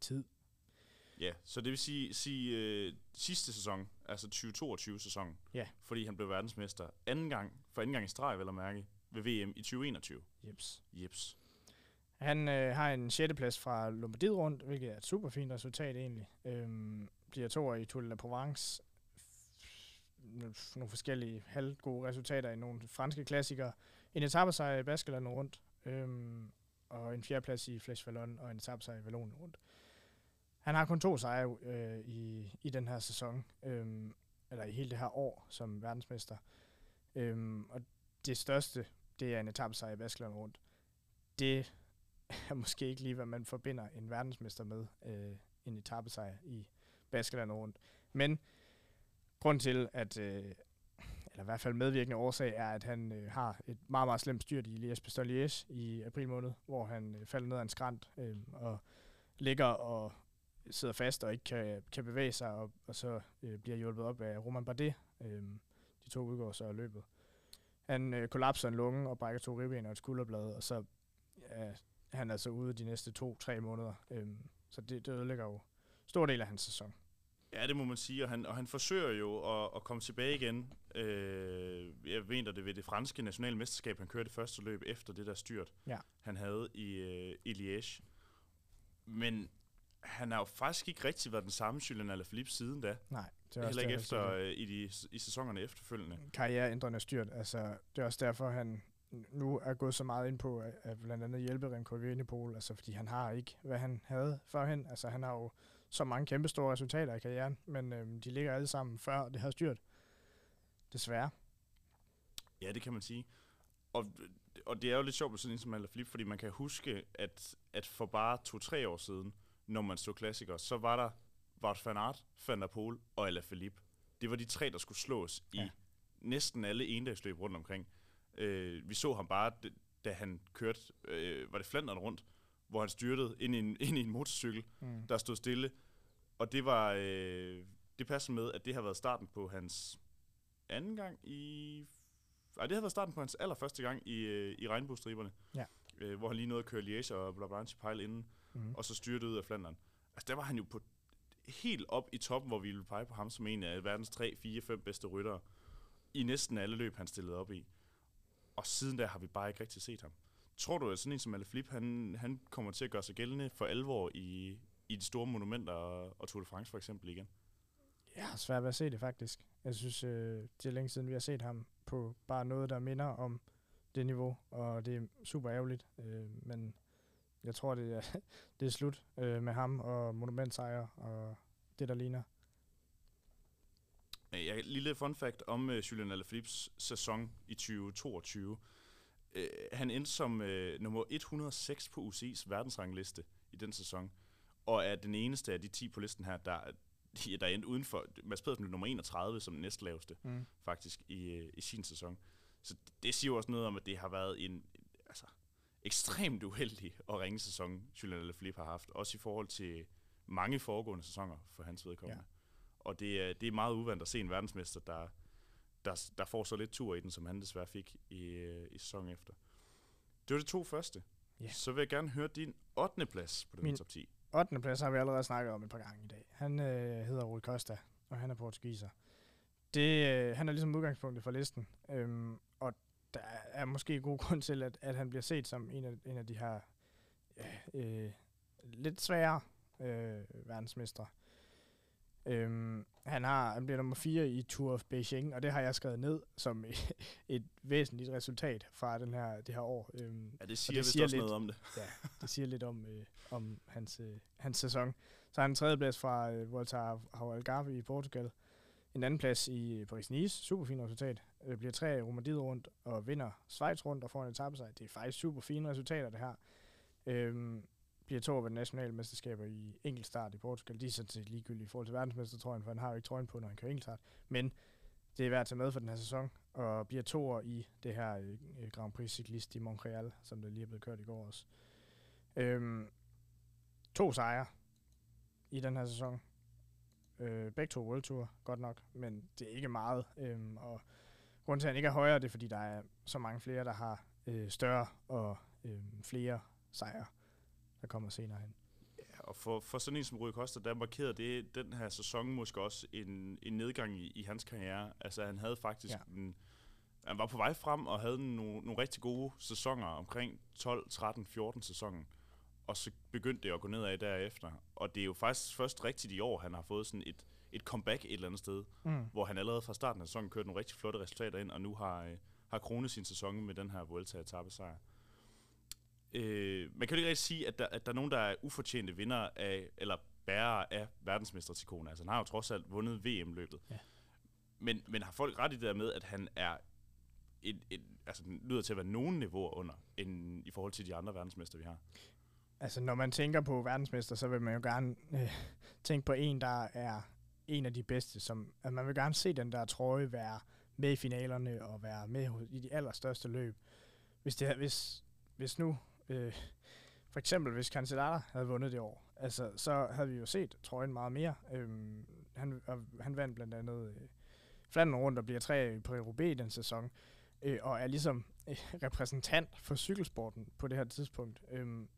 tid. Ja, så det vil sige, sige øh, sidste sæson, altså 2022-sæsonen. Ja. Fordi han blev verdensmester anden gang, for anden gang i streg, vel at mærke, ved VM i 2021. Jeps. Jeps. Han øh, har en 6. plads fra Lombardiet rundt, hvilket er et super fint resultat egentlig. Øhm, bliver to i Tour de la Provence. Nogle forskellige halvgode resultater i nogle franske klassikere. En etappesejr i Baskeland rundt. Øhm, og en fjerdeplads i Flesh Vallon og en etappesejr i Vallonien rundt. Han har kun to sejre øh, i, i den her sæson, øh, eller i hele det her år som verdensmester. Øh, og det største, det er en etapesejr i Baskeland rundt. Det (laughs) er måske ikke lige, hvad man forbinder en verdensmester med, øh, en etapesejr i Baskeland rundt. Men grund til, at, øh, eller i hvert fald medvirkende årsag, er, at han øh, har et meget, meget slemt styrt i Liège Pistoliers i april måned, hvor han øh, falder ned ad en skrant øh, og ligger og sidder fast og ikke kan, kan bevæge sig, og, og så øh, bliver hjulpet op af Roman Bardet. Øh, de to udgår så af løbet. Han øh, kollapser en lunge og brækker to ribben og et skulderblad, og så er han er så ude de næste to-tre måneder. Øhm, så det, det ødelægger jo stor del af hans sæson. Ja, det må man sige, og han, og han forsøger jo at, at komme tilbage igen. Øh, jeg mener det ved det franske nationale mesterskab, han kørte det første løb efter det der styrt, Ja. han havde i, øh, i Liège. Men han har jo faktisk ikke rigtig været den samme Julian Alaphilippe siden da. Nej, det er Heller ikke efter øh, i, de, i sæsonerne efterfølgende. karriereændrende styrt. Altså, det er også derfor, han nu er gået så meget ind på at, at blandt andet hjælpe Remco Evenepoel, altså fordi han har ikke, hvad han havde førhen. Altså han har jo så mange kæmpe store resultater i karrieren, men øhm, de ligger alle sammen før det her styrt. Desværre. Ja, det kan man sige. Og, og det er jo lidt sjovt med sådan en som Alaphilippe, fordi man kan huske, at, at for bare to-tre år siden, når man så klassikere, så var der Wout van Aert, Van der Poel og Alaphilippe. Det var de tre, der skulle slås ja. i næsten alle endagsløb rundt omkring. Øh, vi så ham bare, da han kørte, øh, var det Flandern rundt, hvor han styrtede ind i en, ind i en motorcykel, mm. der stod stille. Og det var, øh, det passer med, at det har været starten på hans anden gang i... Nej, det har været starten på hans allerførste gang i, øh, i regnbuestriberne. Ja. Øh, hvor han lige nåede at køre Liège og Blanche Pejl inden, mm. og så styrtede ud af Flandern. Altså, der var han jo på helt op i toppen, hvor vi ville pege på ham som en af verdens 3, 4, 5 bedste ryttere i næsten alle løb, han stillede op i. Og siden da har vi bare ikke rigtig set ham. Tror du, at sådan en som Alaphilippe, han, han kommer til at gøre sig gældende for alvor i, i de store monumenter og Tour de France for eksempel igen? Jeg har svært ved at se det faktisk. Jeg synes, øh, det er længe siden, vi har set ham på bare noget, der minder om det niveau, og det er super ærgerligt. Øh, men jeg tror, det er, (laughs) det er slut øh, med ham og monumentsejre og det, der ligner. Ja, lille fun fact om uh, Julian Alaphilippes sæson i 2022. Uh, øh, han endte som uh, nummer 106 på UCI's verdensrangliste i den sæson, og er den eneste af de 10 på listen her, der, (laughs) der endte udenfor. Mads Pedersen blev nummer 31 som næstlaveste, mm. faktisk, i, uh, i sin sæson. Så det siger jo også noget om, at det har været en ekstremt uheldig og ringe sæson, Julian Alaphilippe har haft, også i forhold til mange foregående sæsoner for hans vedkommende. Ja. Og det er, det er meget uvandt at se en verdensmester, der, der, der får så lidt tur i den, som han desværre fik i, øh, i sæsonen efter. Det var de to første. Ja. Så vil jeg gerne høre din 8. plads på den Min top 10. 8. plads har vi allerede snakket om et par gange i dag. Han øh, hedder Rui Costa, og han er portugiser. Det, øh, han er ligesom udgangspunktet for listen. Øhm, og der er måske god (laughs) grund til, at, at han bliver set som en af, en af de her øh, lidt svære øh, verdensmestre. Øhm, han, har, han bliver nummer 4 i Tour of Beijing, og det har jeg skrevet ned som et, (laughs) et væsentligt resultat fra den her, det her år. Øhm, ja, det siger, det siger lidt, noget om det. (laughs) ja, det siger lidt om, øh, om hans, øh, hans sæson. Så har han en tredje plads fra øh, Volta Algarve i Portugal. En anden plads i Paris-Nice, super fint resultat. Øh, bliver tre i Romandiet rundt og vinder Schweiz rundt og får en etape sig. Det er faktisk super fine resultater, det her. Øhm, bliver to ved nationale mesterskaber i enkeltstart i Portugal. De er sådan set ligegyldige i forhold til verdensmestertrøjen, for han har jo ikke trøjen på, når han kører enkeltstart. Men det er værd at tage med for den her sæson, og bliver to i det her øh, Grand Prix Cyclist i Montreal, som der lige er blevet kørt i går også. Øhm, to sejre i den her sæson. Øh, begge to World Tour, godt nok, men det er ikke meget. Øhm, og grunden til, at han ikke er højere, det er, fordi der er så mange flere, der har øh, større og øh, flere sejre der kommer senere hen. Ja, og for, for sådan en som Rui Costa, der markerede det den her sæson måske også en, en nedgang i, i hans karriere. Altså han havde faktisk ja. en, han var på vej frem og havde nogle, nogle rigtig gode sæsoner omkring 12, 13, 14 sæsonen. Og så begyndte det at gå nedad derefter. Og det er jo faktisk først rigtigt i år, han har fået sådan et, et comeback et eller andet sted, mm. hvor han allerede fra starten af sæsonen kørte nogle rigtig flotte resultater ind, og nu har, øh, har kronet sin sæson med den her Vuelta-etappesejr øh, man kan jo ikke rigtig sige, at der, at der er nogen, der er ufortjente vinder af, eller bærere af verdensmestertikoner. Altså han har jo trods alt vundet VM-løbet. Ja. Men, men har folk ret i det der med, at han er et, et, altså, lyder til at være nogen niveauer under, end i forhold til de andre verdensmester, vi har? Altså, når man tænker på verdensmester, så vil man jo gerne øh, tænke på en, der er en af de bedste. Som, at man vil gerne se den der trøje være med i finalerne og være med i de allerstørste løb. Hvis, det, hvis, hvis nu Øh, for eksempel, hvis Cancellara havde vundet det år, altså, så havde vi jo set trøjen meget mere. Øhm, han, han vandt blandt andet øh, Flandern rundt og bliver tre på Roubaix den sæson, øh, og er ligesom øh, repræsentant for cykelsporten på det her tidspunkt. Øhm,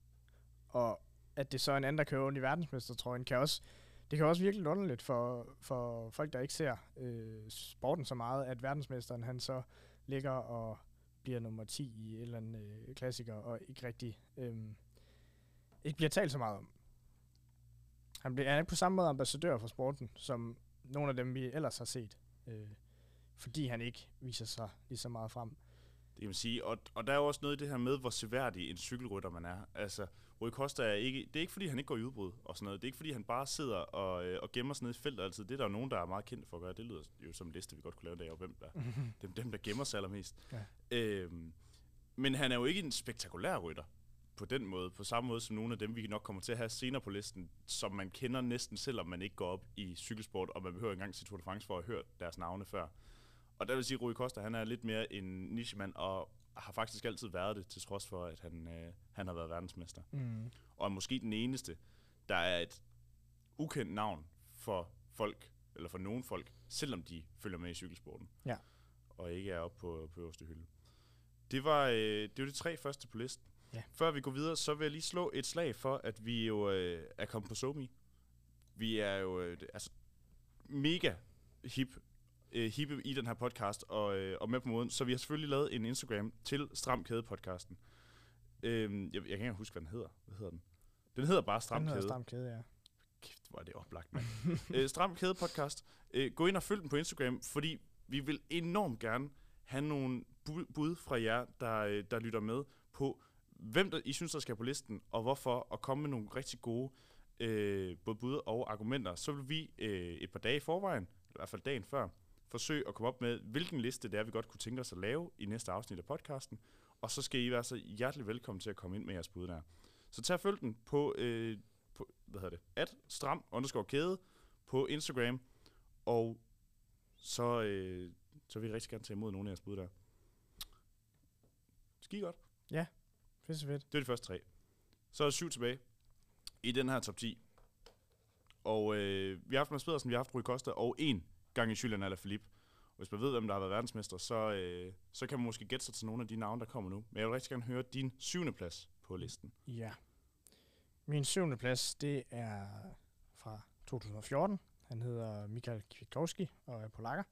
og at det så er en anden, der kører ondt i verdensmestertrøjen, kan også, det kan også virkelig underligt for, for folk, der ikke ser øh, sporten så meget, at verdensmesteren han så ligger og bliver nummer 10 i et eller andet øh, klassiker, og ikke rigtig øh, ikke bliver talt så meget om. Han bliver, han er ikke på samme måde ambassadør for sporten, som nogle af dem, vi ellers har set. Øh, fordi han ikke viser sig lige så meget frem. Det kan man sige. Og, og der er jo også noget i det her med, hvor seværdig en cykelrytter man er. Altså, Rui Costa er ikke, det er ikke fordi, han ikke går i udbrud og sådan noget. Det er ikke fordi, han bare sidder og, øh, og gemmer sig ned i feltet altid. Det er der nogen, der er meget kendt for at gøre. Det lyder jo som en liste, vi godt kunne lave der, og hvem der, (laughs) dem, dem, der gemmer sig allermest. Ja. Øhm, men han er jo ikke en spektakulær rytter. på den måde, på samme måde som nogle af dem, vi nok kommer til at have senere på listen, som man kender næsten selvom man ikke går op i cykelsport, og man behøver ikke engang til Tour de France for at høre deres navne før. Og der vil sige, at Rui Costa, han er lidt mere en nichemand, og har faktisk altid været det, til trods for, at han, øh, han har været verdensmester. Mm. Og er måske den eneste, der er et ukendt navn for folk, eller for nogen folk, selvom de følger med i cykelsporten. Ja. Og ikke er oppe på, på øverste hylde. Det var, øh, det var de tre første på listen. Ja. Før vi går videre, så vil jeg lige slå et slag for, at vi jo øh, er kommet på SoMe. Vi er jo øh, altså, mega hip, øh, hippe i den her podcast, og, øh, og med på måden. Så vi har selvfølgelig lavet en Instagram til Stram Kæde podcasten. Øh, jeg, jeg kan ikke huske, hvad den hedder. Hvad hedder den? Den hedder bare Stram Den Kæde. Stram Kæde, ja. Kæft, hvor er det oplagt, mand. (laughs) øh, Stram Kæde podcast. Øh, gå ind og følg den på Instagram, fordi vi vil enormt gerne have nogle bu- bud fra jer, der, øh, der lytter med på, hvem der, I synes, der skal på listen, og hvorfor, og komme med nogle rigtig gode øh, både bud og argumenter. Så vil vi øh, et par dage i forvejen, i hvert fald dagen før, forsøge at komme op med, hvilken liste det er, vi godt kunne tænke os at lave i næste afsnit af podcasten. Og så skal I være så hjertelig velkommen til at komme ind med jeres bud der. Så tag følg den på, øh, på hvad hedder det, at stram underscore kæde på Instagram, og så, øh, så vil jeg rigtig gerne tage imod nogle af jeres bud der. Skide godt. Fedt så fedt. Det er de første tre. Så er syv tilbage i den her top 10. Og øh, vi har haft Mads Pedersen, vi har haft Rui Costa, og en gang i Julian Alaphilippe. Og hvis man ved, hvem der har været verdensmester, så, øh, så kan man måske gætte sig til nogle af de navne, der kommer nu. Men jeg vil rigtig gerne høre din syvende plads på listen. Ja. Min syvende plads, det er fra 2014. Han hedder Michael Kwiatkowski og er polakker.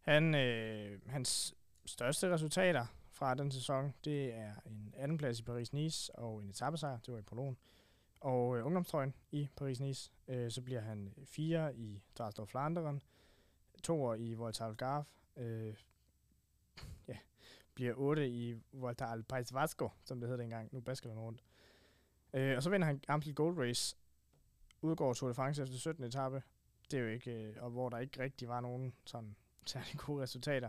Han, øh, hans største resultater fra den sæson, det er en andenplads i Paris-Nice og en etappesejr, det var i Polen, og øh, ungdomstrøjen i Paris-Nice. Øh, så bliver han fire i Dresdor Flanderen, toer i Volta Algarve, øh, ja, bliver 8 i Volta al País Vasco, som det hed dengang, nu basker den rundt. Øh, og så vinder han Amstel Gold Race, udgår Tour de France efter 17. etape, det er jo ikke, øh, og hvor der ikke rigtig var nogen sådan (laughs) særlig gode resultater,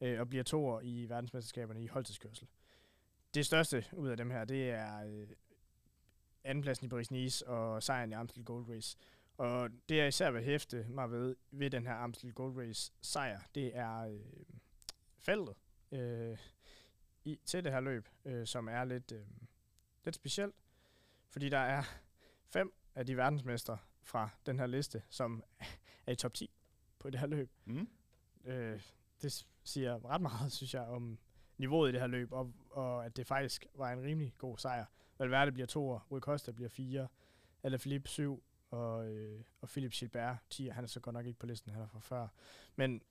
øh, og bliver toer i verdensmesterskaberne i holdtidskørsel. Det største ud af dem her, det er øh, andenpladsen i Paris-Nice og sejren i Amstel Gold Race. Og det jeg især vil hæfte mig ved, ved den her Amstel Gold Race sejr, det er øh, feltet øh, i, til det her løb, øh, som er lidt, øh, lidt specielt. Fordi der er fem af de verdensmestre fra den her liste, som er i top 10 på det her løb. Mm. Øh, det siger ret meget, synes jeg, om niveauet i det her løb, og, og at det faktisk var en rimelig god sejr. Valverde bliver to, Rui Costa bliver fire, eller Philippe syv, og, øh, og Philip Gilbert 10. Han er så godt nok ikke på listen, han er fra før. Men,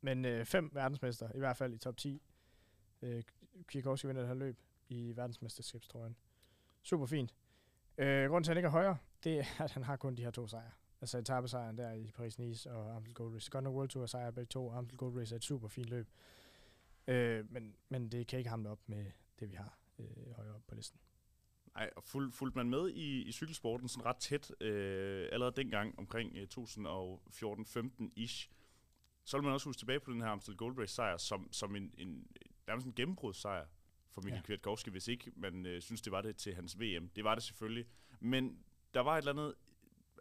men øh, fem verdensmester, i hvert fald i top 10. Øh, Kwiatkowski vinder det her løb i verdensmesterskabstrøjen. Super fint. Øh, grunden til, at han ikke er højere, det er, at han har kun de her to sejre. Altså etabesejren der i Paris-Nice og Amstel Gold Race. Godt nok World Tour sejre begge to. Amstel Gold Race er et super fint løb. Øh, men, men det kan ikke hamle op med det, vi har øh, højere op på listen. Ej, og fuld, fulgte man med i, i cykelsporten sådan ret tæt, øh, allerede dengang omkring øh, 2014-15-ish, så vil man også huske tilbage på den her Amstel Gold Race sejr som, som en, en, nærmest en gennembrudssejr for Michael Ja. Kwiatkowski, hvis ikke man øh, synes, det var det til hans VM. Det var det selvfølgelig. Men der var et eller andet...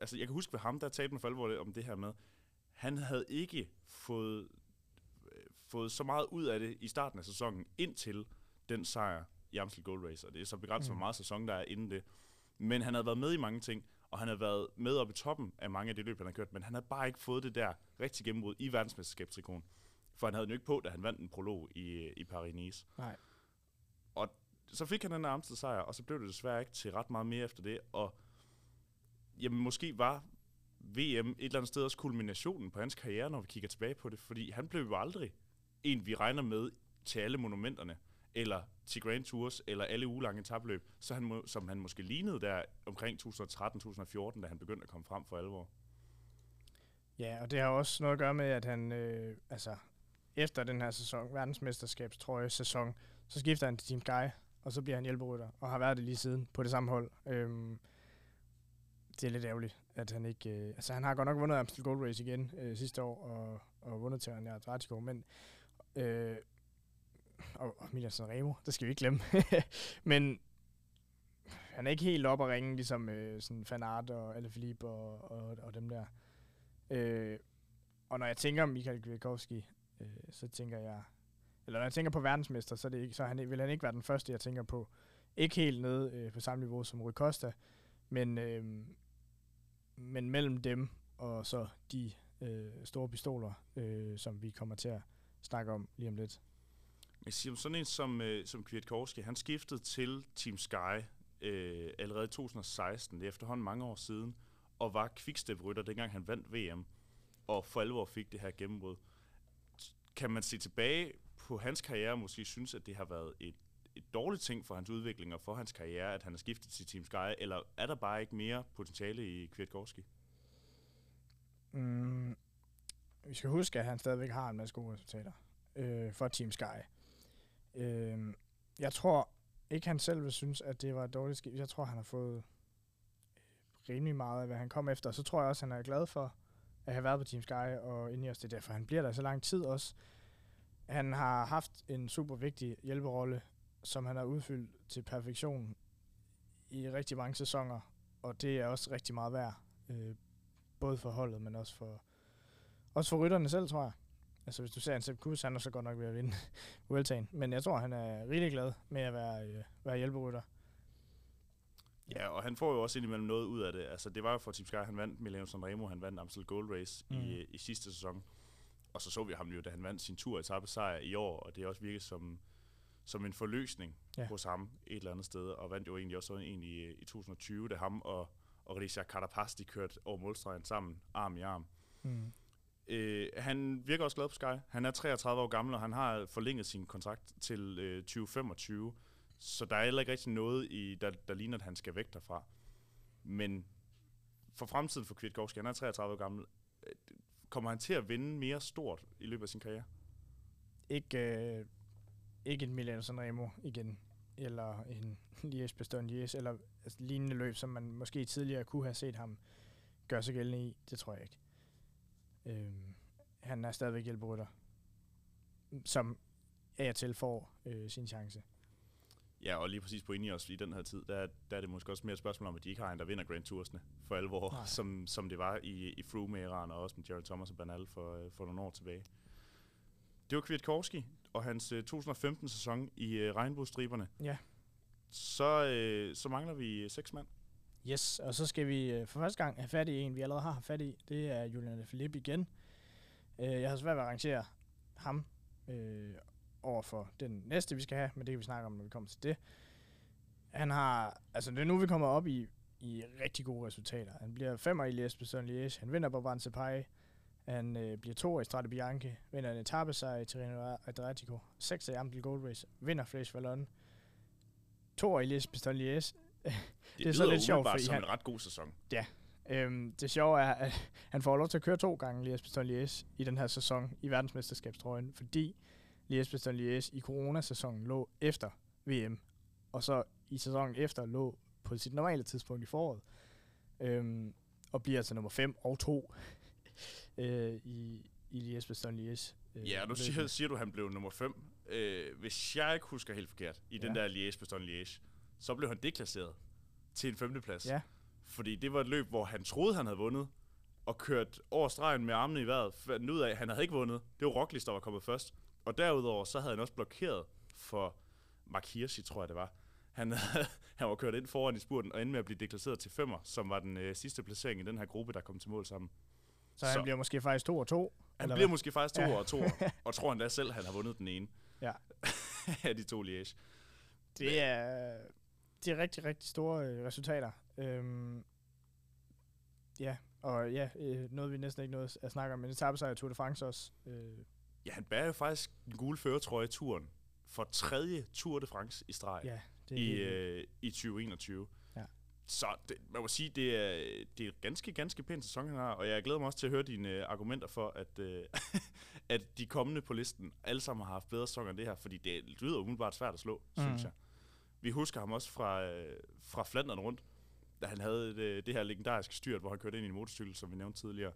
Altså, jeg kan huske ved ham, der talte man for alvor om det her med, han havde ikke fået, øh, fået så meget ud af det i starten af sæsonen, indtil den sejr i Amstel Gold Race. Og det er så begrænset, Mm. hvor meget sæson der er inden det. Men han havde været med i mange ting, og han havde været med op i toppen af mange af de løb, han har kørt, men han havde bare ikke fået det der rigtig gennembrud i verdensmesterskabstrikonen. For han havde den jo ikke på, da han vandt en prolog i, i Paris-Nice. Nej. Og så fik han den her Amstel sejr, og så blev det desværre ikke til ret meget mere efter det. Og jamen, måske var VM et eller andet sted også kulminationen på hans karriere, når vi kigger tilbage på det. Fordi han blev jo aldrig en, vi regner med til alle monumenterne, eller til Grand Tours, eller alle ugelange tabløb, så han må, som han måske lignede der omkring 2013-2014, da han begyndte at komme frem for alvor. Ja, og det har også noget at gøre med, at han, øh, altså, efter den her sæson, verdensmesterskabstrøje sæson, så skifter han til Team Sky, og så bliver han hjælperytter, og har været det lige siden på det samme hold. Øhm, det er lidt ærgerligt, at han ikke... Øh, altså, han har godt nok vundet Amstel Gold Race igen øh, sidste år, og, og vundet til Anja Atletico, men... Øh, og, og Milan Sanremo, det skal vi ikke glemme. (laughs) men, han er ikke helt op at ringe, ligesom øh, sådan Fanart og Alaphilippe og, og, og dem der. Øh, og når jeg tænker Michael Kwiatkowski, øh, så tænker jeg, eller når jeg tænker på verdensmester, så, er det ikke, så han, vil han ikke være den første, jeg tænker på. Ikke helt nede øh, på samme niveau som Rui Costa, men, øh, men mellem dem og så de øh, store pistoler, øh, som vi kommer til at snakke om lige om lidt. Men siger, sådan en som, øh, som Kwiatkowski, han skiftede til Team Sky øh, allerede i 2016, det er efterhånden mange år siden, og var quickstep-rytter, dengang han vandt VM, og for alvor fik det her gennembrud. Kan man se tilbage på hans karriere og måske synes, at det har været et, et dårligt ting for hans udvikling og for hans karriere, at han har skiftet til Team Sky, eller er der bare ikke mere potentiale i Kwiatkowski? Mm, vi skal huske, at han stadigvæk har en masse gode resultater øh, for Team Sky. Øh, jeg tror ikke, han selv vil synes, at det var et dårligt skift. Jeg tror, han har fået øh, rimelig meget af, hvad han kom efter. Så tror jeg også, han er glad for at have været på Team Sky og ind i os. Det er derfor, han bliver der så lang tid også. Han har haft en super vigtig hjælperolle, som han har udfyldt til perfektion i rigtig mange sæsoner, og det er også rigtig meget værd. Øh, både for holdet, men også for, også for rytterne selv, tror jeg. Altså hvis du ser en Sepp Kuss, han er så godt nok ved at vinde (laughs) Vueltaen. Men jeg tror, han er rigtig glad med at være, øh, være hjælperytter. Ja, og han får jo også indimellem noget ud af det. Altså, det var jo for Team Sky, han vandt Milano Sanremo, han vandt Amstel Gold Race mm. i, i sidste sæson. Og så så vi ham jo, da han vandt sin tur etape sejr i år, og det er også virket som, som en forløsning ja. hos ham et eller andet sted, og vandt jo egentlig også en i, i 2020, da ham og, og Risha Carapaz, de kørte over målstregen sammen, arm i arm. Mm. Øh, han virker også glad på Sky. Han er 33 år gammel, og han har forlænget sin kontrakt til øh, 2025. Så der er heller ikke rigtig noget, i, der, der ligner, at han skal væk derfra. Men for fremtiden for Kwiatkowski, han er 33 år gammel, øh, kommer han til at vinde mere stort i løbet af sin karriere? Ikke, øh, ikke en Milano Sanremo igen, eller en (laughs) Liège Bastogne Liège, eller altså, lignende løb, som man måske tidligere kunne have set ham gøre sig gældende i. Det tror jeg ikke. Øh, han er stadigvæk hjælperytter, som af og til får øh, sin chance. Ja, og lige præcis på Ineos i den her tid, der, der er det måske også mere et spørgsmål om, at de ikke har en, der vinder Grand Toursne for alvor, (laughs) som, som det var i, i froome og også med Jared Thomas og Bernal for, øh, for nogle år tilbage. Det var Kwiatkowski og hans 2015-sæson i uh, regnbuestriberne. Ja. Så, uh, så mangler vi seks mand. Yes, og så skal vi øh, for første gang have fat i en, vi allerede har fat i. Det er Julian Philippe igen. Øh, jeg har svært ved at arrangere ham øh, over for den næste, vi skal have, men det kan vi snakke om, når vi kommer til det. Han har, altså det er nu, vi kommer op i, i rigtig gode resultater. Han bliver femmer i Liège Bastogne Liège, han vinder på Brancepai, han øh, bliver to i Strade Bianche, vinder en etape sig i Tirreno Adriatico, seks i Amstel Gold Race, vinder Flash Vallon, to i Liège Bastogne Liège det, er så lidt sjovt, fordi som han, en ret god sæson. Ja, Øhm, det sjove er, at (laughs) han får lov til at køre to gange Liège Bastogne Liège i den her sæson i verdensmesterskabstrøjen, fordi Liège Bastogne Liège i coronasæsonen lå efter VM, og så i sæsonen efter lå på sit normale tidspunkt i foråret, øhm, og bliver altså nummer 5 og 2 (laughs) øh, i, i Liège Bastogne Liège. Øh, ja, nu siger, siger du, at han blev nummer 5. Øh, hvis jeg ikke husker helt forkert, i ja. den der Liège Bastogne Liège, så blev han deklasseret til en femteplads. Ja. Fordi det var et løb, hvor han troede, han havde vundet, og kørt over stregen med armene i vejret, fandt ud af, at han havde ikke vundet. Det var Roglic, der var kommet først. Og derudover, så havde han også blokeret for Mark Hirschi, tror jeg det var. Han, (laughs) han var kørt ind foran i spurten og endte med at blive deklasseret til femmer, som var den øh, sidste placering i den her gruppe, der kom til mål sammen. Så, så han bliver måske faktisk to og to? Han bliver hvad? måske faktisk to ja. og to, (laughs) og tror han da selv, han har vundet den ene ja. (laughs) af de to Liège. Det er, det er rigtig, rigtig store øh, resultater. Øhm, ja, og ja, øh, noget vi næsten ikke nåede at snakke om, men sig Tour de France også. Øh, Ja, han bærer jo faktisk en gul føretrøje i turen for tredje Tour de France i streg ja, det i, øh, i 2021. Ja. Så det, man må sige, det er, det er ganske, ganske pænt sæson, han har, og jeg glæder mig også til at høre dine øh, argumenter for, at, øh, (laughs) at de kommende på listen alle sammen har haft bedre sæsoner end det her, fordi det lyder umiddelbart svært at slå, mm. synes jeg. Vi husker ham også fra, øh, fra Flandern rundt, da han havde det, det her legendariske styrt, hvor han kørte ind i en motorcykel, som vi nævnte tidligere.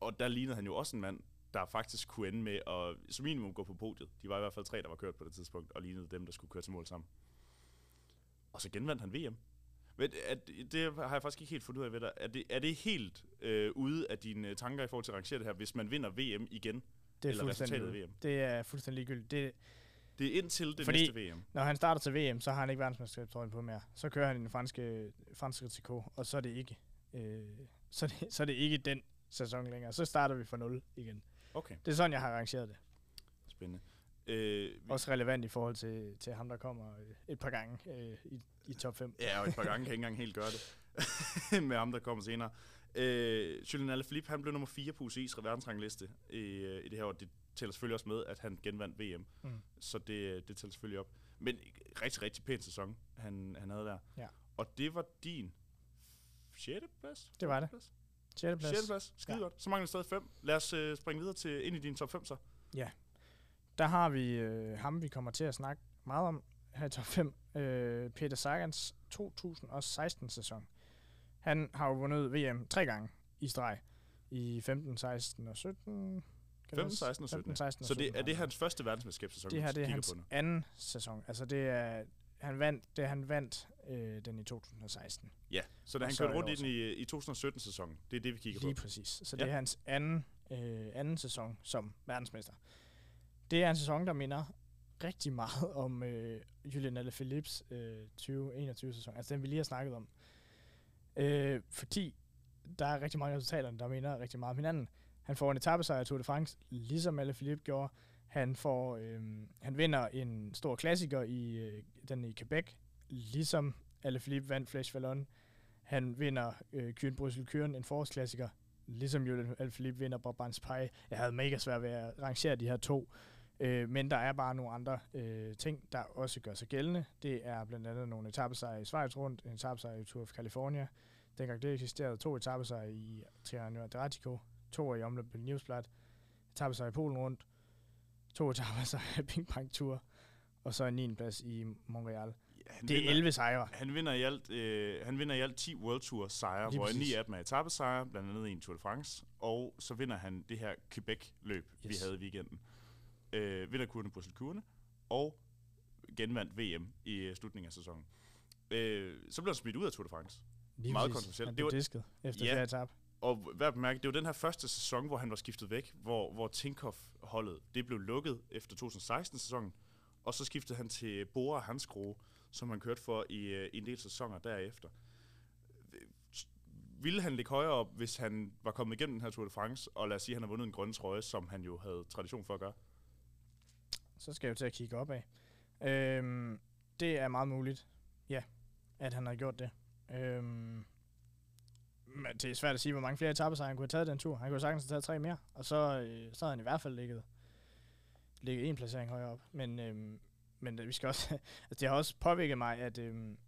Og der lignede han jo også en mand, der faktisk kunne ende med at som minimum gå på podiet. De var i hvert fald tre, der var kørt på det tidspunkt, og lignede dem, der skulle køre til mål sammen. Og så genvandt han VM. Men er, det- har jeg faktisk ikke helt fundet ud af ved dig. Er det, er det helt øh, ude af dine øh, tanker i forhold til at rangere det her, hvis man vinder VM igen? Det er eller fuldstændig resultatet af. VM? Det er fuldstændig ligegyldigt. Det, Det er indtil det Fordi- næste VM. når han starter til VM, så har han ikke verdensmesterskabstrøjen på mere. Så kører han i den franske, franske trikot, og så er det ikke, øh, så det, så er det ikke den sæson længere. Så starter vi fra 0 igen. Okay, Det er sådan, jeg har arrangeret det. spændende. Øh, Også relevant i forhold til, til ham, der kommer øh, et par gange øh, i, i top 5. Ja, og et par gange kan jeg ikke engang helt gøre det. (laughs) med ham, der kommer senere. Øh, Julian Alaphilippe, han blev nummer 4 på UCI's verdensrangliste i, øh, i det her år. Det tæller selvfølgelig også med, at han genvandt VM. Mm. Så det, det tæller selvfølgelig op. Men rigtig, rigtig pæn sæson, han, han havde der. Ja. Og det var din 6. plads? Det var det. Plads? 6. plads. 6. plads. Skide Ja. godt. Så mangler stadig 5. Lad os øh, springe videre til ind i din top 5 så. Der har vi øh, ham, vi kommer til at snakke meget om her i top 5. Øh, Peter Sagans 2016-sæson. Han har jo vundet VM tre gange i streg. I 15, 16 og 17. Kan det 15, også? 16 og 17. 15, 16 og Så det, 17 er det hans første verdensmesterskabssæson, Det her det er hans anden sæson. Altså det er han vandt, det han vandt øh, den i 2016. Ja, så da Og han kørte rundt i den i, i 2017-sæsonen. Det er det, vi kigger Lige på. præcis. Så Ja. det er hans anden, øh, anden sæson som verdensmester. Det er en sæson, der minder rigtig meget om øh, Julian Alaphilippes øh, 2021-sæson. Altså den, vi lige har snakket om. Øh, fordi der er rigtig mange resultater, der minder rigtig meget om hinanden. Han får en etappesejr i Tour de France, ligesom Alaphilippe gjorde. Han, får, øh, han vinder en stor klassiker i øh, den i Quebec, ligesom Alaphilippe vandt Flash Vallon. Han vinder øh, Kyren Bryssel Kyren, en forårsklassiker, ligesom Julian Alaphilippe vinder Brabants Pie. Jeg havde mega svært ved at rangere de her to, øh, men der er bare nogle andre øh, ting, der også gør sig gældende. Det er blandt andet nogle etappesejre i Schweiz rundt, en etappesejr i Tour of California, dengang det eksisterede, to etappesejre i Triano Adriatico, to i omløb på Newsblad, etappesejre i Polen rundt, to etappesejre i Ping Pong Tour, og så en 9. plads i Montreal. Ja, Det er vinder- 11 sejre. Han vinder i alt, øh, han vinder i alt 10 World Tour sejre, hvor. 9 af dem er etappesejre, blandt andet i en Tour de France, og så vinder han det her Quebec-løb, yes. vi havde i weekenden. Øh, vinder kurene på Kurne, og genvandt VM i øh, slutningen af sæsonen. Øh, så blev han smidt ud af Tour de France. Lige Meget kontroversielt. Han Det blev var- disket efter Ja. hver etape. Og værd at bemærke, det var den her første sæson, hvor han var skiftet væk, hvor, hvor Tinkoff-holdet, det blev lukket efter 2016-sæsonen, og så skiftede han til Bora Hansgrohe, som han kørte for i, øh, i en del sæsoner derefter. Ville han ligge højere op, hvis han var kommet igennem den her Tour de France, og lad os sige, at han har vundet en grøn trøje, som han jo havde tradition for at gøre? Så skal jeg jo til at kigge op af. Øhm, det er meget muligt, ja, at han har gjort det. Øhm, men det er svært at sige, hvor mange flere etaper han kunne have taget den tur. Han kunne sagtens have taget tre mere, og så, øh, så havde han i hvert fald ligget, ligget en placering højere op. Men, øhm, men vi skal også, (laughs) altså det har også påvirket mig, at, øhm,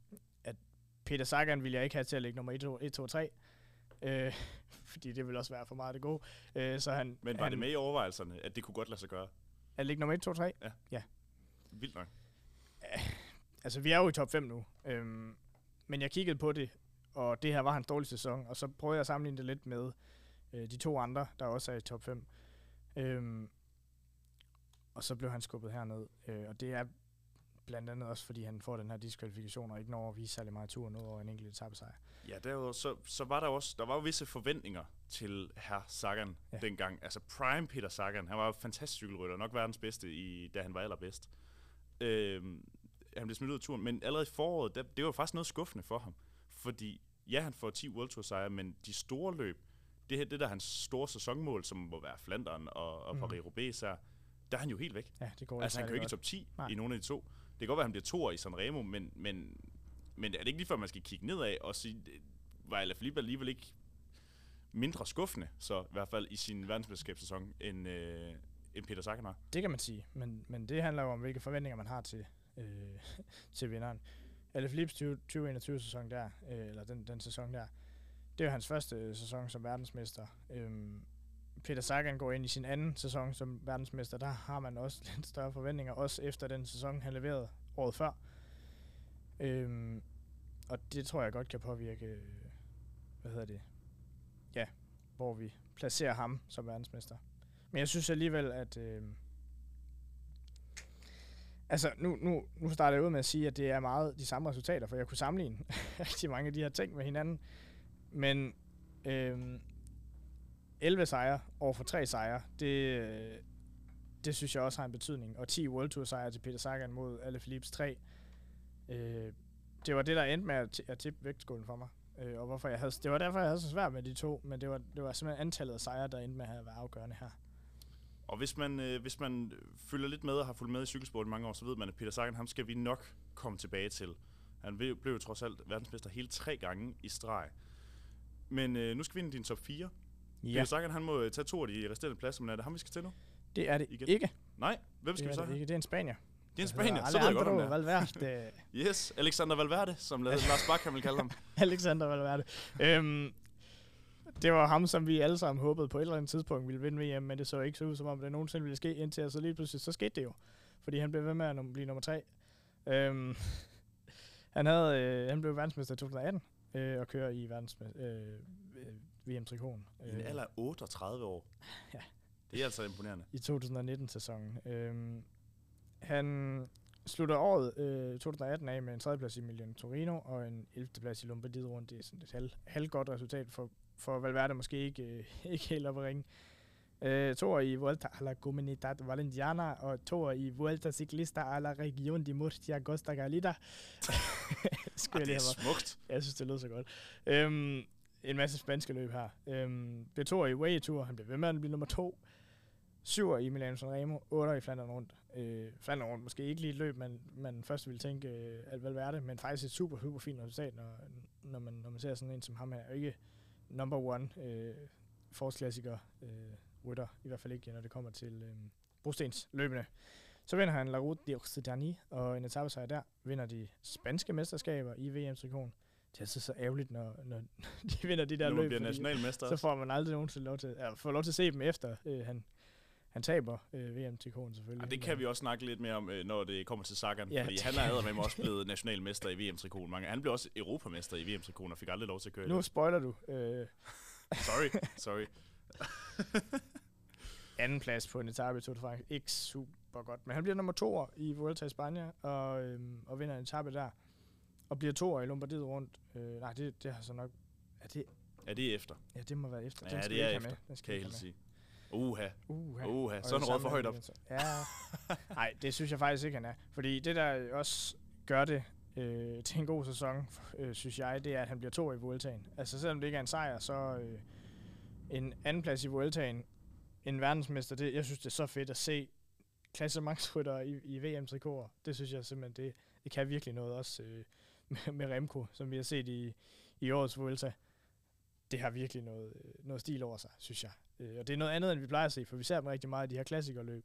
at Peter Sagan ville jeg ikke have til at ligge nummer 1, 2, 1, 2 3. Øh, (laughs) fordi det vil også være for meget det gode. Øh, så han, Men var han, det med i overvejelserne, at det kunne godt lade sig gøre? At ligge nummer 1, 2, 3? Vildt nok. altså vi er jo i top 5 nu, øhm, men jeg kiggede på det, og det her var hans dårligste sæson, og så prøvede jeg at sammenligne det lidt med øh, de to andre, der også er i top 5. Øhm, og så blev han skubbet herned, øh, og det er blandt andet også, fordi han får den her diskvalifikation, og ikke når at vise særlig meget tur noget over en enkelt etappesejr. Ja, derudover, så, så var der også, der var jo visse forventninger til herr Sagan ja. Dengang. Altså prime Peter Sagan, han var jo fantastisk cykelrytter, nok verdens bedste, i, da han var allerbedst. Øhm, han blev smidt ud af turen, men allerede i foråret, der, det var faktisk noget skuffende for ham. Fordi, ja, han får 10 World Tour sejre, men de store løb, det, her, det der er hans store sæsonmål, som må være Flandern og, og Mhm. Paris-Roubaix, så der er han jo helt væk. Ja, det går Altså, han kan jo ikke i top 10 Nej. i nogle af de to. Det kan godt være, at han bliver toer i Sanremo, men, men, men er det ikke lige før, man skal kigge nedad og sige, var Alaphilippe alligevel ikke mindre skuffende, så i hvert fald i sin verdensmesterskabssæson, end, øh, end Peter Sagan var? Det kan man sige, men, men det handler jo om, hvilke forventninger man har til, øh, (laughs) til vinderen eller Philips 2021-sæson der, øh, eller den, den sæson der, det er jo hans første øh, sæson som verdensmester. Øhm, Peter Sagan går ind i sin anden sæson som verdensmester, der har man også (laughs) lidt større forventninger, også efter den sæson, han leverede året før. Øhm, og det tror jeg godt kan påvirke, øh, hvad hedder det, ja, hvor vi placerer ham som verdensmester. Men jeg synes alligevel, at, øh, Altså, nu, nu, nu starter jeg ud med at sige, at det er meget de samme resultater, for jeg kunne sammenligne (laughs) rigtig mange af de her ting med hinanden. Men øhm, 11 sejre over for 3 sejre, det, øh, det synes jeg også har en betydning. Og 10 World Tour sejre til Peter Sagan mod alle Philips 3. Øh, det var det, der endte med at, at tippe vægtskålen for mig. Øh, og hvorfor jeg havde, det var derfor, jeg havde så svært med de to, men det var, det var simpelthen antallet af sejre, der endte med at være afgørende her. Og hvis man, øh, hvis man følger lidt med og har fulgt med i cykelsport i mange år, så ved man, at Peter Sagan, ham skal vi nok komme tilbage til. Han blev, jo trods alt verdensmester hele tre gange i streg. Men øh, nu skal vi ind i din top 4. Ja. Peter Sagan, han må øh, tage to af de resterende pladser, men er det ham, vi skal til nu? Det er det Igen. ikke. Nej, hvem skal det vi så det have? ikke. Det er en spanier. Det er en spanier, så ved jeg godt, hvem det er. Valverde. (laughs) Yes, Alexander Valverde, som (laughs) Lars Bak, han vil kalde ham. Alexander Valverde. Øhm, det var ham, som vi alle sammen håbede på et eller andet tidspunkt ville vinde VM, men det så ikke så ud, som om det nogensinde ville ske, indtil så lige pludselig, så skete det jo. Fordi han blev ved med at blive nummer tre. Øhm, (laughs) han, havde, øh, han blev verdensmester i 2018 øh, og kører i verdens, øh, øh, VM-trikonen. I en alder af 38 år. (laughs) Ja. Det er altså imponerende. i 2019-sæsonen. Øhm, han slutter året øh, 2018 af med en tredjeplads i Milan Torino og en 11. plads i Lombardiet rundt. Det er sådan et halv, halv godt resultat for, for Valverde måske ikke, øh, (laughs) ikke helt op at ringe. Øh, to i Vuelta a la Comunidad Valenciana og to i Vuelta Ciclista a la Region de Murcia Costa Galida. (laughs) Skulle Ah, jeg det er smukt. jeg synes, det lød så godt. Øhm, en masse spanske løb her. Øhm, blev to i Way Tour. Han blev ved med at blive nummer to. Syver i Milano Sanremo. Otter i Flandern rundt. Øh, Flandern rundt måske ikke lige et løb, man, man først ville tænke øh, at Valverde, men faktisk et super, super fint resultat, når, når, man, når man ser sådan en som ham her. Ikke number one øh, forårsklassiker øh, rytter, i hvert fald ikke, når det kommer til øh, brostens løbende. Så vinder han La Route de Occitanie, og en etappesejr der vinder de spanske mesterskaber i VM-trikonen. Det er altså så ærgerligt, når, når (laughs) de vinder de der Nu man løb, bliver nationalmester. så får man aldrig nogensinde lov til, eller får lov til at se dem efter, øh, han, han taber øh, VM-trikonen selvfølgelig. Ja, det kan vi også snakke lidt mere om, øh, når det kommer til Sagan. Ja, Ja, fordi han er med også blevet (laughs) nationalmester i VM-trikonen. Mange. Han blev også europamester i VM-trikonen og fik aldrig lov til at køre Nu spoiler du. Øh, (laughs) Sorry, sorry. (laughs) anden plads på en etape i Tour de France. Ikke super godt. Men han bliver nummer to i Vuelta i Spanien, og, øhm, og vinder en etape der. Og bliver to i Lombardiet rundt. Øh, nej, det, det har så nok... Er det, Er det efter? ja, det må være efter. Ja, Den skal det er efter, Med. Den skal Kan jeg helt sige. Med. Uha. uha. Og Så er det han råd for højt op. Ja. (laughs) Nej, det synes jeg faktisk ikke, han er. Fordi det, der også gør det øh, til en god sæson, øh, synes jeg, det er, at han bliver to i Vueltaen. Altså selvom det ikke er en sejr, så øh, en anden plads i Vueltaen, en verdensmester, det, jeg synes, det er så fedt at se klassementsrytter i, i VM-trikoter. Det synes jeg simpelthen, det, det kan virkelig noget også øh, (laughs) med, med Remco, som vi har set i, i årets Vuelta. Det har virkelig noget, øh, noget stil over sig, synes jeg. Øh, og det er noget andet, end vi plejer at se, for vi ser dem rigtig meget i de her klassikerløb.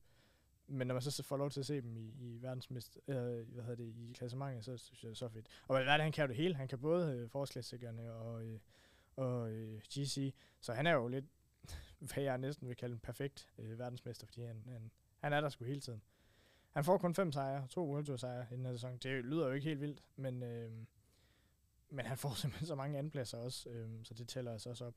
Men når man så får lov til at se dem i, i verdensmest, øh, hvad hedder det, i klassementet, så synes jeg, det er så fedt. Og Valverde, han kan jo det hele. Han kan både øh, forårsklassikerne og, øh, og øh, GC. Så han er jo lidt, (laughs) hvad jeg næsten vil kalde en perfekt øh, verdensmester, fordi han, han, han er der sgu hele tiden. Han får kun fem sejre, to World Tour sejre i den her sæson. Det lyder jo ikke helt vildt, men, øh, men han får (laughs) simpelthen så mange andenpladser også, øh, så det tæller altså også op.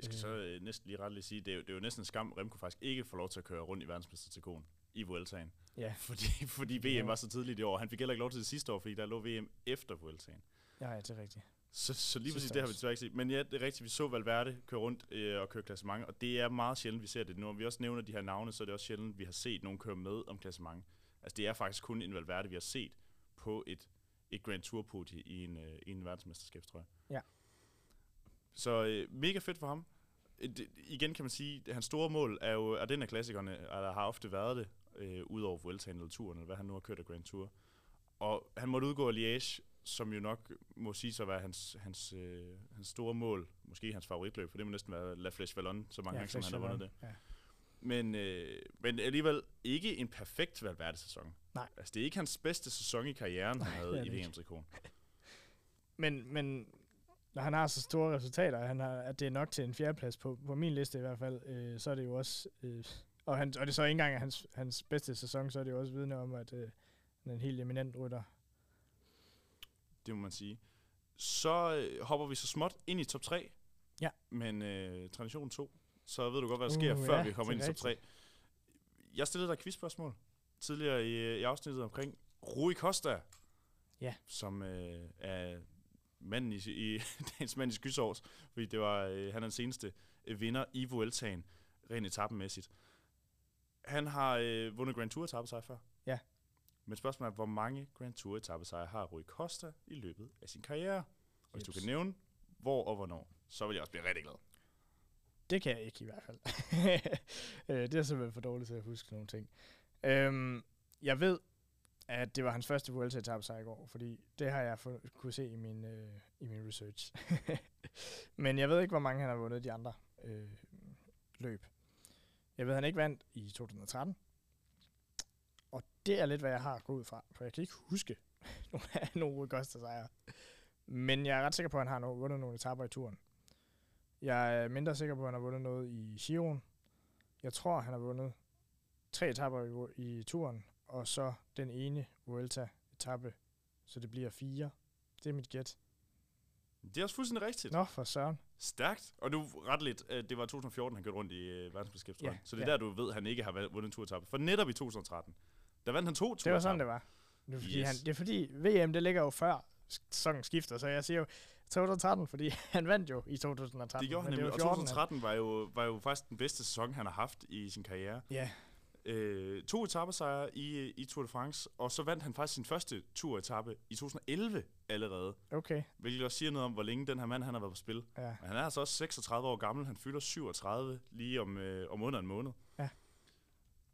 Jeg skal så øh, næsten lige ret lige sige, det er, jo, det er jo næsten en skam, Remco faktisk ikke får lov til at køre rundt i verdensmestertrikonen i Vueltaen. Ja, Fordi, (laughs) fordi VM Ja. var så tidligt i år. Han fik heller ikke lov til det sidste år, fordi der lå VM efter Vueltaen. ja, ja det er rigtigt. Så, så lige præcis det har vi desværre ikke set. Men ja, det er rigtigt, vi så Valverde køre rundt øh, og køre klassement, og det er meget sjældent, vi ser det. Når vi også nævner de her navne, så er det også sjældent, vi har set nogen køre med om klassement. Altså det er faktisk kun en Valverde, vi har set på et, et Grand Tour podium i en, øh, i en verdensmesterskabstrøje. Ja. Så øh, mega fedt for ham. Øh, Det, igen kan man sige, at hans store mål er jo, er den af klassikerne, eller har ofte været det, øh, ud over Vueltaen eller turen, eller hvad han nu har kørt af Grand Tour. Og han måtte udgå af Liège, som jo nok må sige sig være hans, hans, øh, hans store mål. Måske hans favoritløb, for det må næsten være La Flèche Wallonne, så mange ja, gange, som han har vundet det. Ja. Men, øh, men alligevel ikke en perfekt Valverde-sæson. Nej. Altså, det er ikke hans bedste sæson i karrieren, Nej, han havde i ikke. VM-trikonen. (laughs) Men, men når han har så store resultater, han har, at det er nok til en fjerdeplads på, på min liste i hvert fald, øh, så er det jo også... Øh, og, han, og det er så ikke engang hans, hans bedste sæson, så er det jo også vidne om, at øh, han er en helt eminent rytter. Det må man sige. Så øh, hopper vi så småt ind i top 3. Ja. Men øh, tradition 2, så ved du godt, hvad der sker, Uh, før ja, vi kommer ind i top 3. Jeg stillede dig et quizspørgsmål. tidligere i, i afsnittet omkring Rui Costa. Ja. Som øh, er manden i, i (laughs) dagens mand i skysovs, fordi det var, øh, han er den seneste øh, vinder i Vueltaen, rent etappenmæssigt. Han har øh, vundet Grand Tour etappesejr før. Ja. Men spørgsmålet er, hvor mange Grand Tour etappesejre har Rui Costa i løbet af sin karriere? Og hvis du kan nævne, hvor og hvornår, så vil jeg også blive rigtig glad. Det kan jeg ikke i hvert fald. (laughs) Øh, det er simpelthen for dårligt til at huske nogle ting. Øhm, jeg ved, at det var hans første Vuelta etape sig i går, fordi det har jeg få, kunne se i min, øh, i min research. (laughs) Men jeg ved ikke, hvor mange han har vundet de andre øh, løb. Jeg ved, han ikke vandt i 2013. Og det er lidt, hvad jeg har gået ud fra, for jeg kan ikke huske (laughs) nogle af nogle Rui Costa sejre. Men jeg er ret sikker på, at han har vundet nogle etaper i turen. Jeg er mindre sikker på, at han har vundet noget i Giron. Jeg tror, han har vundet tre etapper i, i turen, og så den ene Vuelta-etappe, så det bliver fire. Det er mit gæt. Det er også fuldstændig rigtigt. Nå, for søren. Stærkt. Og nu ret lidt, øh, det var 2014, han kørte rundt i øh, verdensmesterskabstrøjen. Ja, så det er ja. der, du ved, at han ikke har vundet en turetappe. For netop i 2013, der vandt han to Det var sådan, det var. Det er, fordi Yes. han, det er fordi, VM det ligger jo før sæsonen skifter, så jeg siger jo 2013, fordi (laughs) han vandt jo i 2013. Det gjorde han nemlig, og 14, han- 2013 var jo, var jo faktisk den bedste sæson, han har haft i sin karriere. Ja, Øh, to etappesejre i, i Tour de France, og så vandt han faktisk sin første turetappe i 2011 allerede. okay. Hvilket også siger noget om, hvor længe den her mand han har været på spil. Ja. Men han er altså også 36 år gammel. Han fylder 37 lige om, øh, om under en måned. Ja.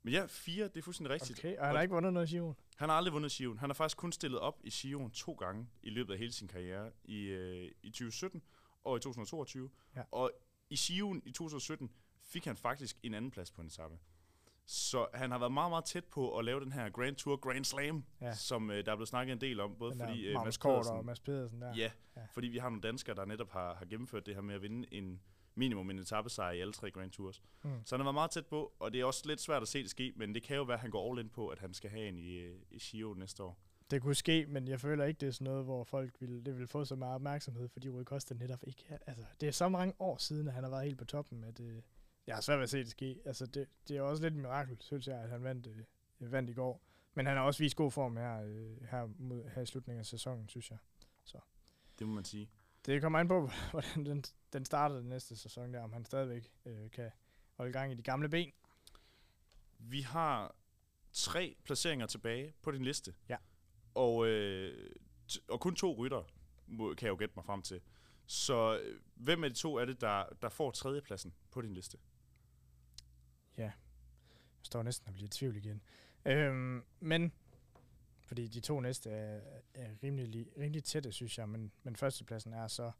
Men ja, fire, det er fuldstændig rigtigt. Okay, og han har ikke vundet noget i Giron. Han har aldrig vundet Giroen. Han har faktisk kun stillet op i Giroen to gange i løbet af hele sin karriere. I, øh, i 2017 og i 2022. Ja. Og i Giroen i 2017 fik han faktisk en anden plads på en etape. Så han har været meget, meget tæt på at lave den her Grand Tour Grand Slam, Ja. som øh, der er blevet snakket en del om. Både Den fordi øh, Mads Pedersen, og Mads Pedersen der. ja, Ja. fordi vi har nogle danskere, der netop har, har gennemført det her med at vinde en minimum en etappesejr i alle tre Grand Tours. Mm. Så han har været meget tæt på, og det er også lidt svært at se det ske, men det kan jo være, at han går all in på, at han skal have en i, øh, i Giro næste år. Det kunne ske, men jeg føler ikke, det er sådan noget, hvor folk vil, det vil få så meget opmærksomhed, fordi Rui Costa netop ikke altså, det er så mange år siden, at han har været helt på toppen, at øh, jeg har svært ved at se det ske. Altså, det, det er også lidt et mirakel, synes jeg, at han vandt, øh, vandt i går. Men han har også vist god form her, øh, her, mod, her i slutningen af sæsonen, synes jeg. Det må man sige. Det kommer an på, (laughs) hvordan den, den starter den næste sæson der, om han stadigvæk øh, kan holde gang i de gamle ben. Vi har tre placeringer tilbage på din liste. Ja. Og, øh, og kun to rytter, kan jeg jo gætte mig frem til. Så øh, hvem af de to er det, der, der får tredjepladsen på din liste? Jeg står næsten og bliver i tvivl igen. Øhm, men, fordi de to næste er, er rimelig, li- rimelig tætte, synes jeg, men, men førstepladsen er så,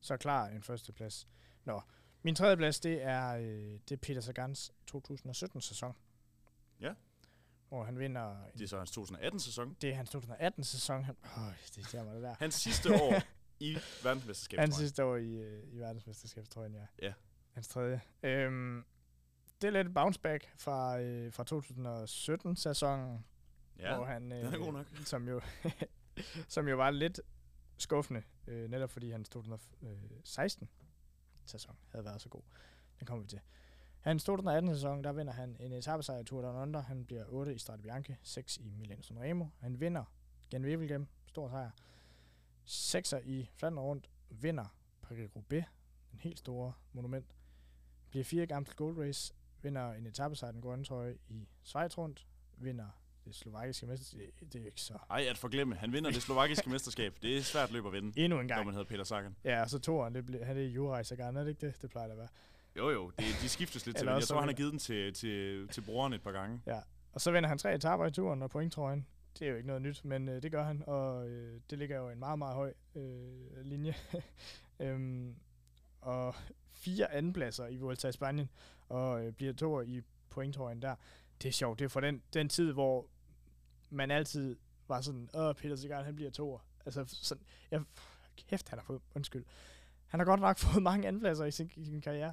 så klar en førsteplads. Nå, min tredje plads, det er, øh, det er Peter Sagans 2017-sæson. Ja. Hvor han vinder, Det er så hans 2018-sæson. det er hans 2018-sæson. Han, øh, det er det der. Hans sidste år i (laughs) verdensmesterskabet. Hans sidste år i, øh, i verdensmesterskabstrøjen, ja. Ja. Hans tredje. Øhm, det er lidt bounce back fra, øh, fra 2017-sæsonen, Ja, hvor han, den er god nok. (laughs) som jo, (laughs) som jo var lidt skuffende, øh, netop fordi hans 2016-sæson havde været så god. Den kommer vi til. Hans 2018-sæson, der vinder han en etappesejr i Tour Down Under. Han bliver 8 i Strade Bianche, 6 i Milan Sanremo. Han vinder Gen Wevelgem, stor sejr. 6'er i Flandern rundt, vinder Paris-Roubaix, den helt store monument. Bliver 4 gamle Gold Race, vinder en etappesejr den grønne trøje i Schweiz rundt, vinder det slovakiske mesterskab. Det, det er ikke så. Ej, at forglemme. Han vinder det slovakiske mesterskab. Det er svært løb at vinde, Endnu en når gang. man hedder Peter Sagan. Ja, og så toeren, det bliver, han er Juraj Sagan, er det ikke det? Det plejer det at være. Jo, jo, det, de skiftes lidt (laughs) til. Jeg tror, han har givet den til, til, til broren et par gange. Og så vinder han tre etaper i turen og pointtrøjen. Det er jo ikke noget nyt, men øh, det gør han, og øh, det ligger jo en meget, meget høj øh, linje. (laughs) øhm, og fire andenpladser i Vuelta i Spanien, og øh, bliver to i pointtrøjen der. Det er sjovt, det er fra den, den tid, hvor man altid var sådan, åh, Peter Sagan, han bliver toer. Altså, sådan, jeg, kæft, han har fået, undskyld. Han har godt nok (laughs) fået mange andenpladser i sin, i sin karriere.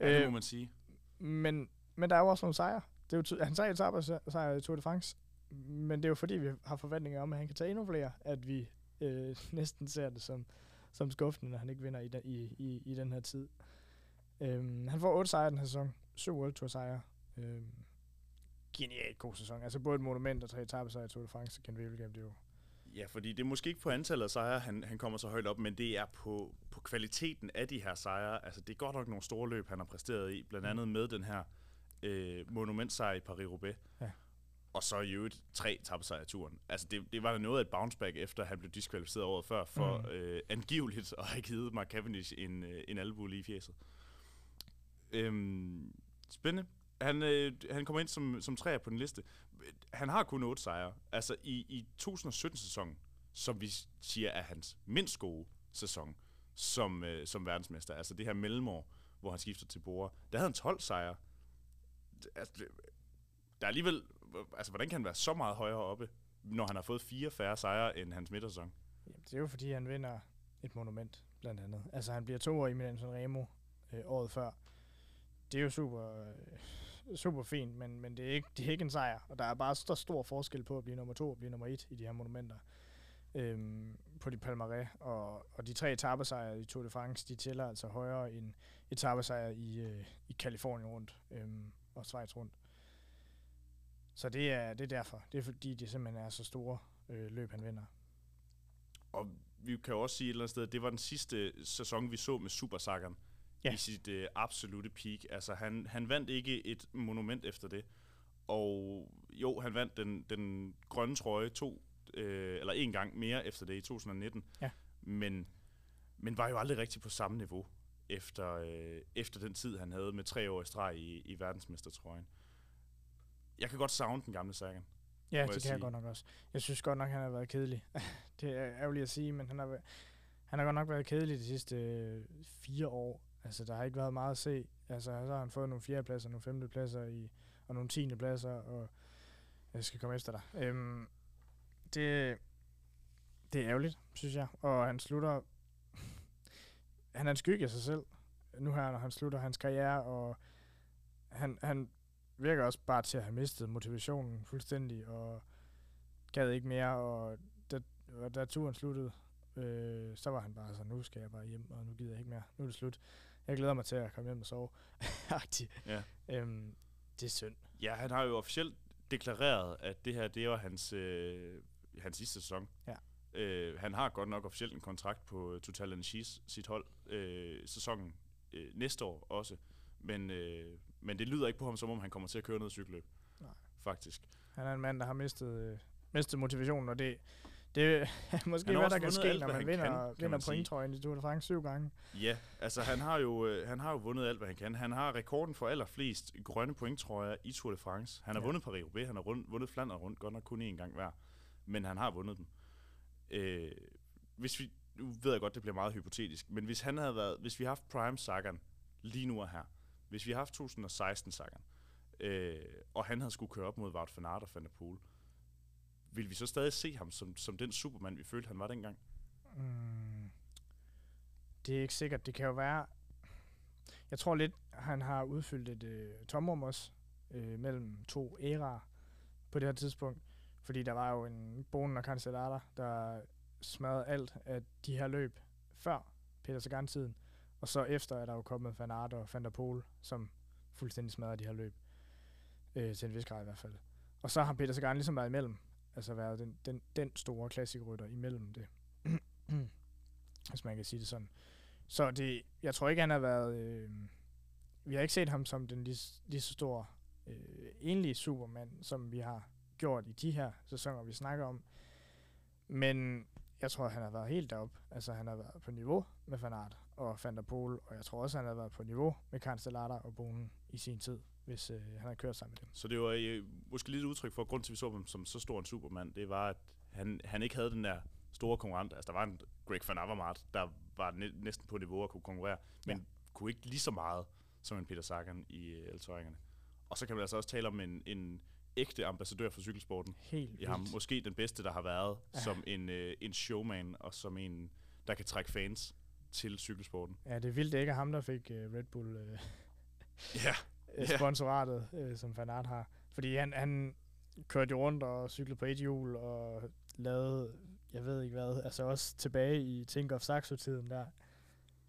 Ja, det Øh, må man sige. men, men der er jo også nogle sejre. Det er jo han sagde etaper sejr i Tour de France. Men det er jo fordi, vi har forventninger om, at han kan tage endnu flere, at vi øh, (laughs) næsten ser det som, som skuffende, når han ikke vinder i, den, i, i, i den her tid. Øhm, han får otte sejre i den her sæson. Syv World Tour sejre. Øhm, genialt god sæson. Altså både et monument og tre etappesejre i Tour de France, Ken Wevelgem, det er jo Ja, fordi det er måske ikke på antallet af sejre, han, han kommer så højt op, men det er på, på kvaliteten af de her sejre. Altså, det er godt nok nogle store løb, han har præsteret i, blandt andet med den her øh, monumentsejr i Paris-Roubaix. Ja. Og så i øvrigt tre tabsejre i turen. Altså, det, det var noget af et bounceback, efter han blev diskvalificeret året før, for Mm. øh, angiveligt at have givet Mark Cavendish en, øh, en albu lige i fjeset. Øhm, spændende. Han, øh, han kommer ind som, som træer på den liste. Han har kun otte sejre. Altså i, i 2017-sæsonen, som vi siger er hans mindst gode sæson som, øh, som verdensmester. Altså det her mellemår, hvor han skifter til Bora. Der havde han 12 sejre. Altså, der er alligevel... Altså, hvordan kan han være så meget højere oppe, når han har fået fire færre sejre end hans midtersæson? Jamen, det er jo fordi, han vinder et monument, blandt andet. Altså, han bliver to år i Milan Sanremo øh, året før. Det er jo super, øh, super fint, men, men det, er ikke, det er ikke en sejr. Og der er bare så stor forskel på at blive nummer to og blive nummer et i de her monumenter. Øhm, på de palmarès. Og, og de tre etappesejre i Tour de France, de tæller altså højere end etappesejre i, øh, i Kalifornien rundt øhm, og Schweiz rundt. Så det er, det er derfor. Det er fordi, det simpelthen er så store øh, løb, han vinder. Og vi kan også sige et eller andet sted, at det var den sidste sæson, vi så med Supersakkeren Ja. i sit øh, absolute peak. Altså, han, han vandt ikke et monument efter det. Og jo, han vandt den, den grønne trøje to, øh, eller en gang mere efter det i 2019. Ja. Men, men var jo aldrig rigtig på samme niveau efter, øh, efter den tid, han havde med tre år i streg i, i verdensmestertrøjen. Jeg kan godt savne den gamle Sagan. Ja, det jeg kan jeg sige. godt nok også. Jeg synes godt nok, han har været kedelig. (laughs) det er ærgerligt at sige, men han har, han har godt nok været kedelig de sidste øh, fire år. Altså, der har ikke været meget at se. Altså, så har han fået nogle fjerdepladser, nogle femtepladser i, og nogle tiendepladser, og jeg skal komme efter dig. Øhm, det, det er ærgerligt, synes jeg. Og han slutter... (laughs) han er en skygge af sig selv. Nu her, når han slutter hans karriere, og han, han virker også bare til at have mistet motivationen fuldstændig, og gad ikke mere, og da, og da turen sluttede, øh, så var han bare sådan, nu skal jeg bare hjem, og nu gider jeg ikke mere, nu er det slut. Jeg glæder mig til at komme hjem og sove. (laughs) Ja. øhm, det er synd. Ja, han har jo officielt deklareret, at det her, det var hans, øh, hans sidste sæson. Ja. Øh, han har godt nok officielt en kontrakt på Total Energies, sit hold, øh, sæsonen øh, næste år også. Men, øh, men det lyder ikke på ham, som om han kommer til at køre noget cykelløb. Nej. Faktisk. Han er en mand, der har mistet, øh, mistet motivationen, og det, det er (laughs) måske Han hvad der kan ske, alt, når man vinder, kan, kan vinder pointtrøjen i Tour de France syv gange. Ja, altså han har, jo, øh, han har jo vundet alt, hvad han kan. Han har rekorden for allerflest grønne pointtrøjer i Tour de France. Han har Ja. vundet Paris-Roubaix, han har rund, vundet Flandern rundt, godt nok kun én gang hver. Men han har vundet dem. Øh, hvis vi, nu ved jeg godt, det bliver meget hypotetisk, men hvis han havde været, hvis vi har haft Prime Sagan lige nu og her, hvis vi har haft 2016 Sagan, øh, og han havde skulle køre op mod Wout van Aert og Van der Poel, vil vi så stadig se ham som, som den Superman, vi følte, han var dengang? Mm. Det er ikke sikkert. Det kan jo være... Jeg tror lidt, han har udfyldt et øh, tomrum også øh, mellem to æraer på det her tidspunkt. Fordi der var jo en Bonen og Cancellara, der smadrede alt af de her løb før Peter Sagan-tiden. Og så efter er der jo kommet Van Aert og Van der Pol, som fuldstændig smadrer de her løb. Øh, til en vis grad i hvert fald. Og så har Peter Sagan ligesom været imellem. Altså været den, den, den store klassikrytter imellem det. (clears throat) hvis man kan sige det sådan. Så det, jeg tror ikke, han har været... Øh, vi har ikke set ham som den lige, lige så store øh, enlige supermand, som vi har gjort i de her sæsoner, vi snakker om. Men jeg tror, han har været helt deroppe. Altså, han har været på niveau med Fanart og Van der Poel, og jeg tror også, han har været på niveau med Cancellara og Bonen i sin tid, hvis øh, han har kørt sammen med dem. Så det var øh, måske lidt et udtryk for, at grund til, at vi så ham som så stor en supermand, det var, at han, han ikke havde den der store konkurrent. Altså, der var en Greg van Avermaet, der var næ- næsten på niveau at kunne konkurrere, men Ja. kunne ikke lige så meget som en Peter Sagan i øh, elterrængerne. Og så kan man altså også tale om en, en ægte ambassadør for cykelsporten Helt i ham. vildt. Måske den bedste, der har været Ja. som en, øh, en showman, og som en, der kan trække fans til cykelsporten. Ja, det er vildt, det ikke er ham, der fik øh, Red Bull øh, (laughs) Ja, (laughs) øh, sponsoratet, øh, som Van Aert har. Fordi han, han kørte jo rundt og cyklede på et hjul og lavede, jeg ved ikke hvad, altså også tilbage i Tinker of Saxo-tiden der.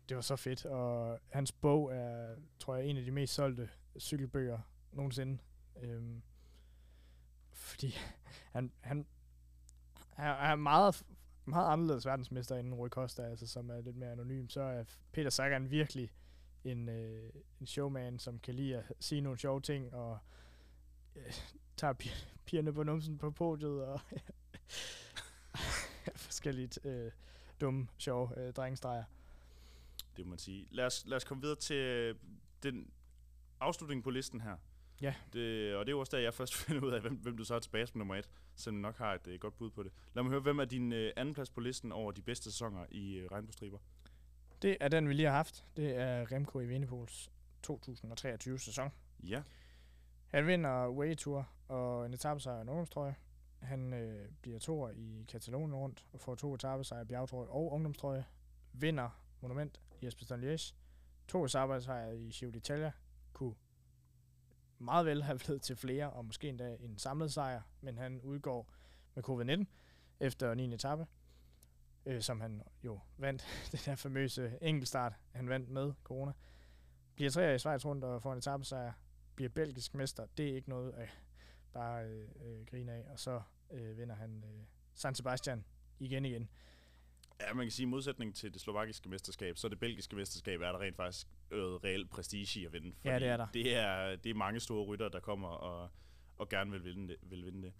Det var så fedt, og hans bog er, tror jeg, en af de mest solgte cykelbøger nogensinde. Øhm, fordi han, han er, er meget, meget anderledes verdensmester end Rui Costa, altså, som er lidt mere anonym. Så er Peter Sagan virkelig en, øh, en showman, som kan lide at sige nogle sjove ting, og øh, tager pigerne på numsen på podiet, og (laughs) forskellige øh, dumme, sjove øh, drengestreger. Det må man sige. Lad os, lad os komme videre til øh, den afslutning på listen her. Ja. Det, og det er også der, jeg først (laughs) finder ud af, hvem, hvem du så er tilbage som nummer et, selvom nok har et øh, godt bud på det. Lad mig høre, hvem er din øh, anden plads på listen over de bedste sæsoner i øh, Regnbogstriber? Det er den, vi lige har haft. Det er Remco i Venepols 2023 sæson. Ja. Han vinder Way Tour og en etappesejr og en ungdomstrøje. Han øh, bliver toer i Katalonien rundt og får to etappesejre, bjergtrøje og ungdomstrøje. Vinder monument i Espeston Liège. To etappesejre i Giro d'Italia. Kunne meget vel have blevet til flere, og måske endda en samlet sejr, men han udgår med covid-19 efter 9. etape, øh, som han jo vandt, (laughs) den her famøse enkeltstart, han vandt med corona. Bliver tre i Schweiz rundt og får en etappesejr, bliver belgisk mester. Det er ikke noget at bare øh, øh, grine af, og så øh, vinder han øh, San Sebastian igen igen. Ja, man kan sige, i modsætning til det slovakiske mesterskab, så det belgiske mesterskab er der rent faktisk øh, reelt prestige i at vinde. Ja, det er der. Det er, det er mange store rytter, der kommer og, og gerne vil vinde det. Vil vinde det.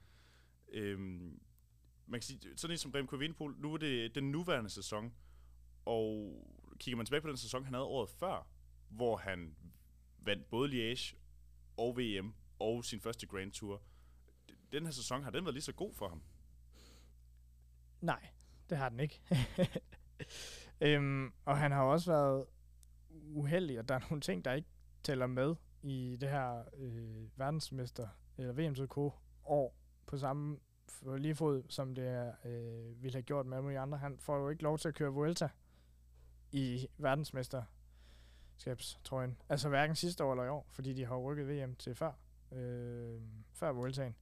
Øhm, man kan sige, sådan en som Remco Evenepoel, nu er det den nuværende sæson, og kigger man tilbage på den sæson, han havde året før, hvor han vandt både Liège og VM og sin første Grand Tour. Den her sæson, har den været lige så god for ham? Nej, det har den ikke. (laughs) øhm, og han har også været uheldig, og der er nogle ting, der ikke tæller med i det her øh, verdensmester, eller VMTK år på samme for lige fod, som det er, øh, ville have gjort med alle andre. Han får jo ikke lov til at køre Vuelta i verdensmesterskabstrøjen. Altså hverken sidste år eller i år, fordi de har rykket VM til før, øh, før Vueltaen.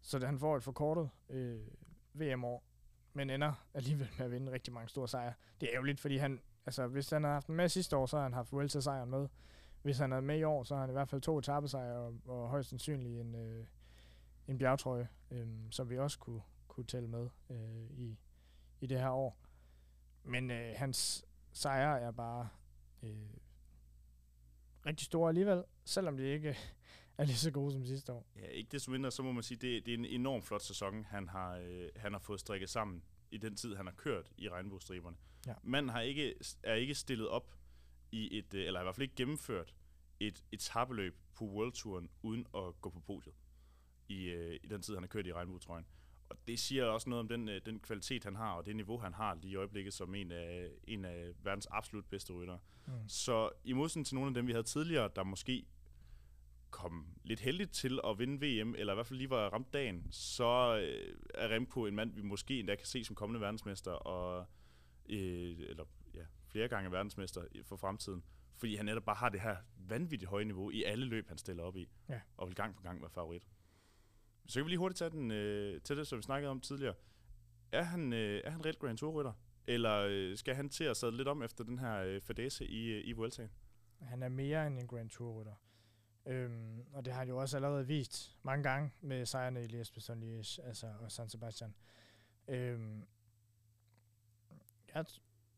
Så det, han får et forkortet øh, VM-år, men ender alligevel med at vinde rigtig mange store sejre. Det er jo lidt, fordi han, altså hvis han havde haft den med sidste år, så har han haft Vuelta-sejren med. Hvis han havde med i år, så har han i hvert fald to etappesejre og, og højst sandsynligt en, øh, en bjergtrøje, øh, som vi også kunne, kunne tælle med øh, i, i det her år. Men øh, hans sejre er bare øh, rigtig store alligevel, selvom de ikke er lige så gode som sidste år. Ja, ikke desto mindre, så må man sige, det, det er en enorm flot sæson, han har, øh, han har fået strikket sammen i den tid, han har kørt i regnbogstriberne. Ja. Manden har ikke, er ikke stillet op i et, øh, eller i hvert fald ikke gennemført et etappeløb på World Touren uden at gå på podiet i, øh, i den tid, han har kørt i regnbogtrøjen. Og det siger også noget om den, øh, den kvalitet, han har, og det niveau, han har lige i øjeblikket som en af, en af verdens absolut bedste ryttere. Mm. Så i modsætning til nogle af dem, vi havde tidligere, der måske kom lidt heldigt til at vinde VM, eller i hvert fald lige var ramt dagen, så øh, er Remco en mand, vi måske endda kan se som kommende verdensmester, og, øh, eller ja, flere gange verdensmester for fremtiden, fordi han netop bare har det her vanvittigt høje niveau i alle løb, han stiller op i, Ja. og vil gang på gang være favorit. Så kan vi lige hurtigt tage den øh, til det, som vi snakkede om tidligere. Er han, øh, er han reelt Grand Tour-rytter? Eller øh, skal han til at sadle lidt om efter den her øh, fadese i, øh, i Vueltaen? Han er mere end en Grand Tour-rytter. Øhm, og det har han jo også allerede vist mange gange med sejrene i Liège, Bastogne Liège altså, og San Sebastian. Øhm, jeg,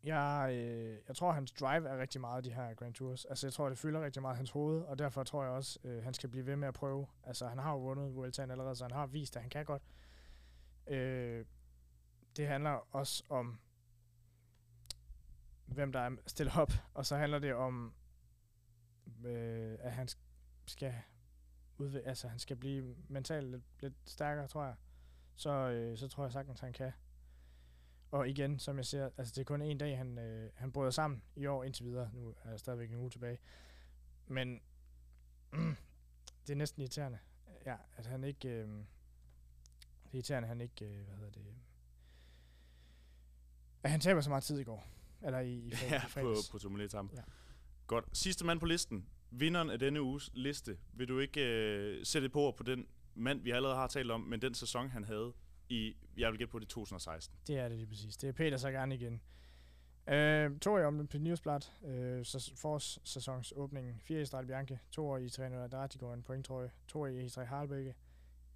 jeg, øh, jeg tror, hans drive er rigtig meget de her Grand Tours. Altså, jeg tror, det fylder rigtig meget hans hoved, og derfor tror jeg også, øh, han skal blive ved med at prøve. Altså, han har jo vundet Vueltaen allerede, så han har vist, at han kan godt. Øh, det handler også om, hvem der er stillet op, og så handler det om, øh, at han skal udv- altså han skal blive mentalt lidt, lidt stærkere, tror jeg. Så, øh, så tror jeg sagtens, han kan. Og igen, som jeg siger, altså det er kun en dag, han, øh, han bryder sammen i år indtil videre. Nu er der stadigvæk en uge tilbage. Men mm, det er næsten irriterende, ja, at han ikke... Øh, det er irriterende, at han ikke, øh, hvad hedder det... At han taber så meget tid i går. Eller i, i, fred, Ja, på, fredags. på Tourmalet Ja. Godt. Sidste mand på listen. Vinderen af denne uges liste. Vil du ikke øh, sætte på på den mand, vi allerede har talt om, men den sæson, han havde i, jeg vil gætte på det 2016. Det er det lige præcis. Det er Peter Sagan igen. Øh, to år om den på Newsblad. Øh, så forårssæsons åbningen. Fire i Strade Bianche. To år i 300 Dartigården, en pointtrøje. To år i E3 Harlbække.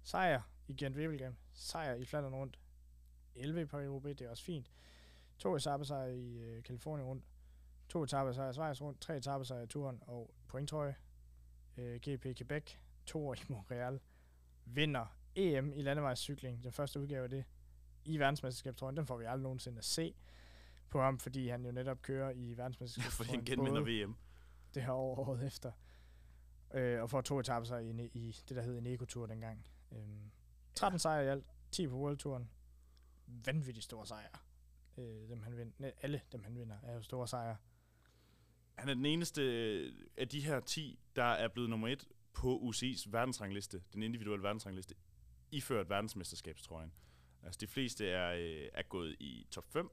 Sejr i Gent Wevelgem. Sejr i Flandern rundt. 11 i Paris det er også fint. To etappesejre i øh, Kalifornien rundt. To etappesejre i Schweiz rundt. Tre etappesejre i turen og pointtrøje. Øh, GP Quebec. To år i Montreal. Vinder EM i landevejscykling. Den første udgave af det i verdensmesterskabstrøjen. Den får vi aldrig nogensinde at se på ham, fordi han jo netop kører i Ja, verdensmesterskabstrøjen. (laughs) fordi han genvinder VM. det her år året efter. Øh, og får to etaper i, ne- i det, der hed en Eco-tur dengang. Øhm, 13 sejre i alt, 10 på World Touren. Vanvittigt store sejre. Øh, dem han vinder, alle dem han vinder er jo store sejre. Han er den eneste øh, af de her 10, der er blevet nummer et på UCI's verdensrangliste, den individuelle verdensrangliste, iført verdensmesterskabstrøjen. Altså de fleste er, øh, er gået i top 5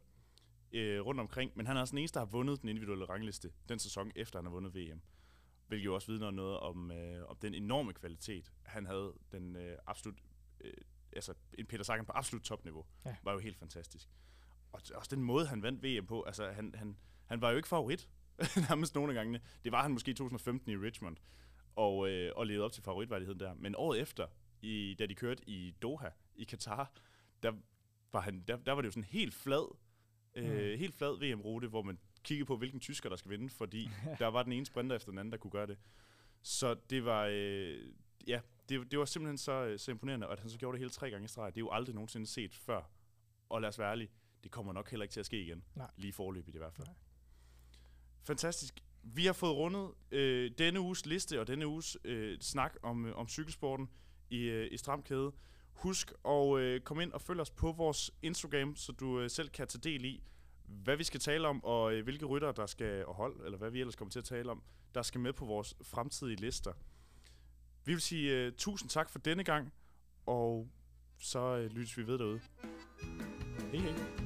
øh, rundt omkring, men han er altså den eneste, der har vundet den individuelle rangliste den sæson, efter han har vundet VM. Hvilket jo også vidner noget om, øh, om den enorme kvalitet, han havde. Den øh, absolut, øh, altså en Peter Sagan på absolut topniveau, Ja. var jo helt fantastisk. Og også den måde, han vandt VM på, altså han, han, han var jo ikke favorit, (laughs) nærmest nogle af gangene. Det var han måske i 2015 i Richmond, og, øh, og levede op til favoritværdigheden der. Men året efter, i, da de kørte i Doha, i Katar, der var, han, der, der var det jo sådan helt flad, øh, Mm. helt flad VM-rute, hvor man kiggede på, hvilken tysker, der skal vinde, fordi (laughs) der var den ene sprinter efter den anden, der kunne gøre det. Så det var, øh, ja, det, det var simpelthen så, øh, så imponerende, og at han så gjorde det hele tre gange i streg, det er jo aldrig nogensinde set før. Og lad os være ærlige, det kommer nok heller ikke til at ske igen. Nej. Lige forløbigt i hvert fald. Nej. Fantastisk. Vi har fået rundet øh, denne uges liste og denne uges øh, snak om, øh, om cykelsporten i, øh, i Stram Kæde. Husk at øh, komme ind og følge os på vores Instagram, så du øh, selv kan tage del i, hvad vi skal tale om, og øh, hvilke rytter, der skal og hold, eller hvad vi ellers kommer til at tale om, der skal med på vores fremtidige lister. Vi vil sige øh, tusind tak for denne gang, og så øh, lyttes vi ved derude. Hej hej.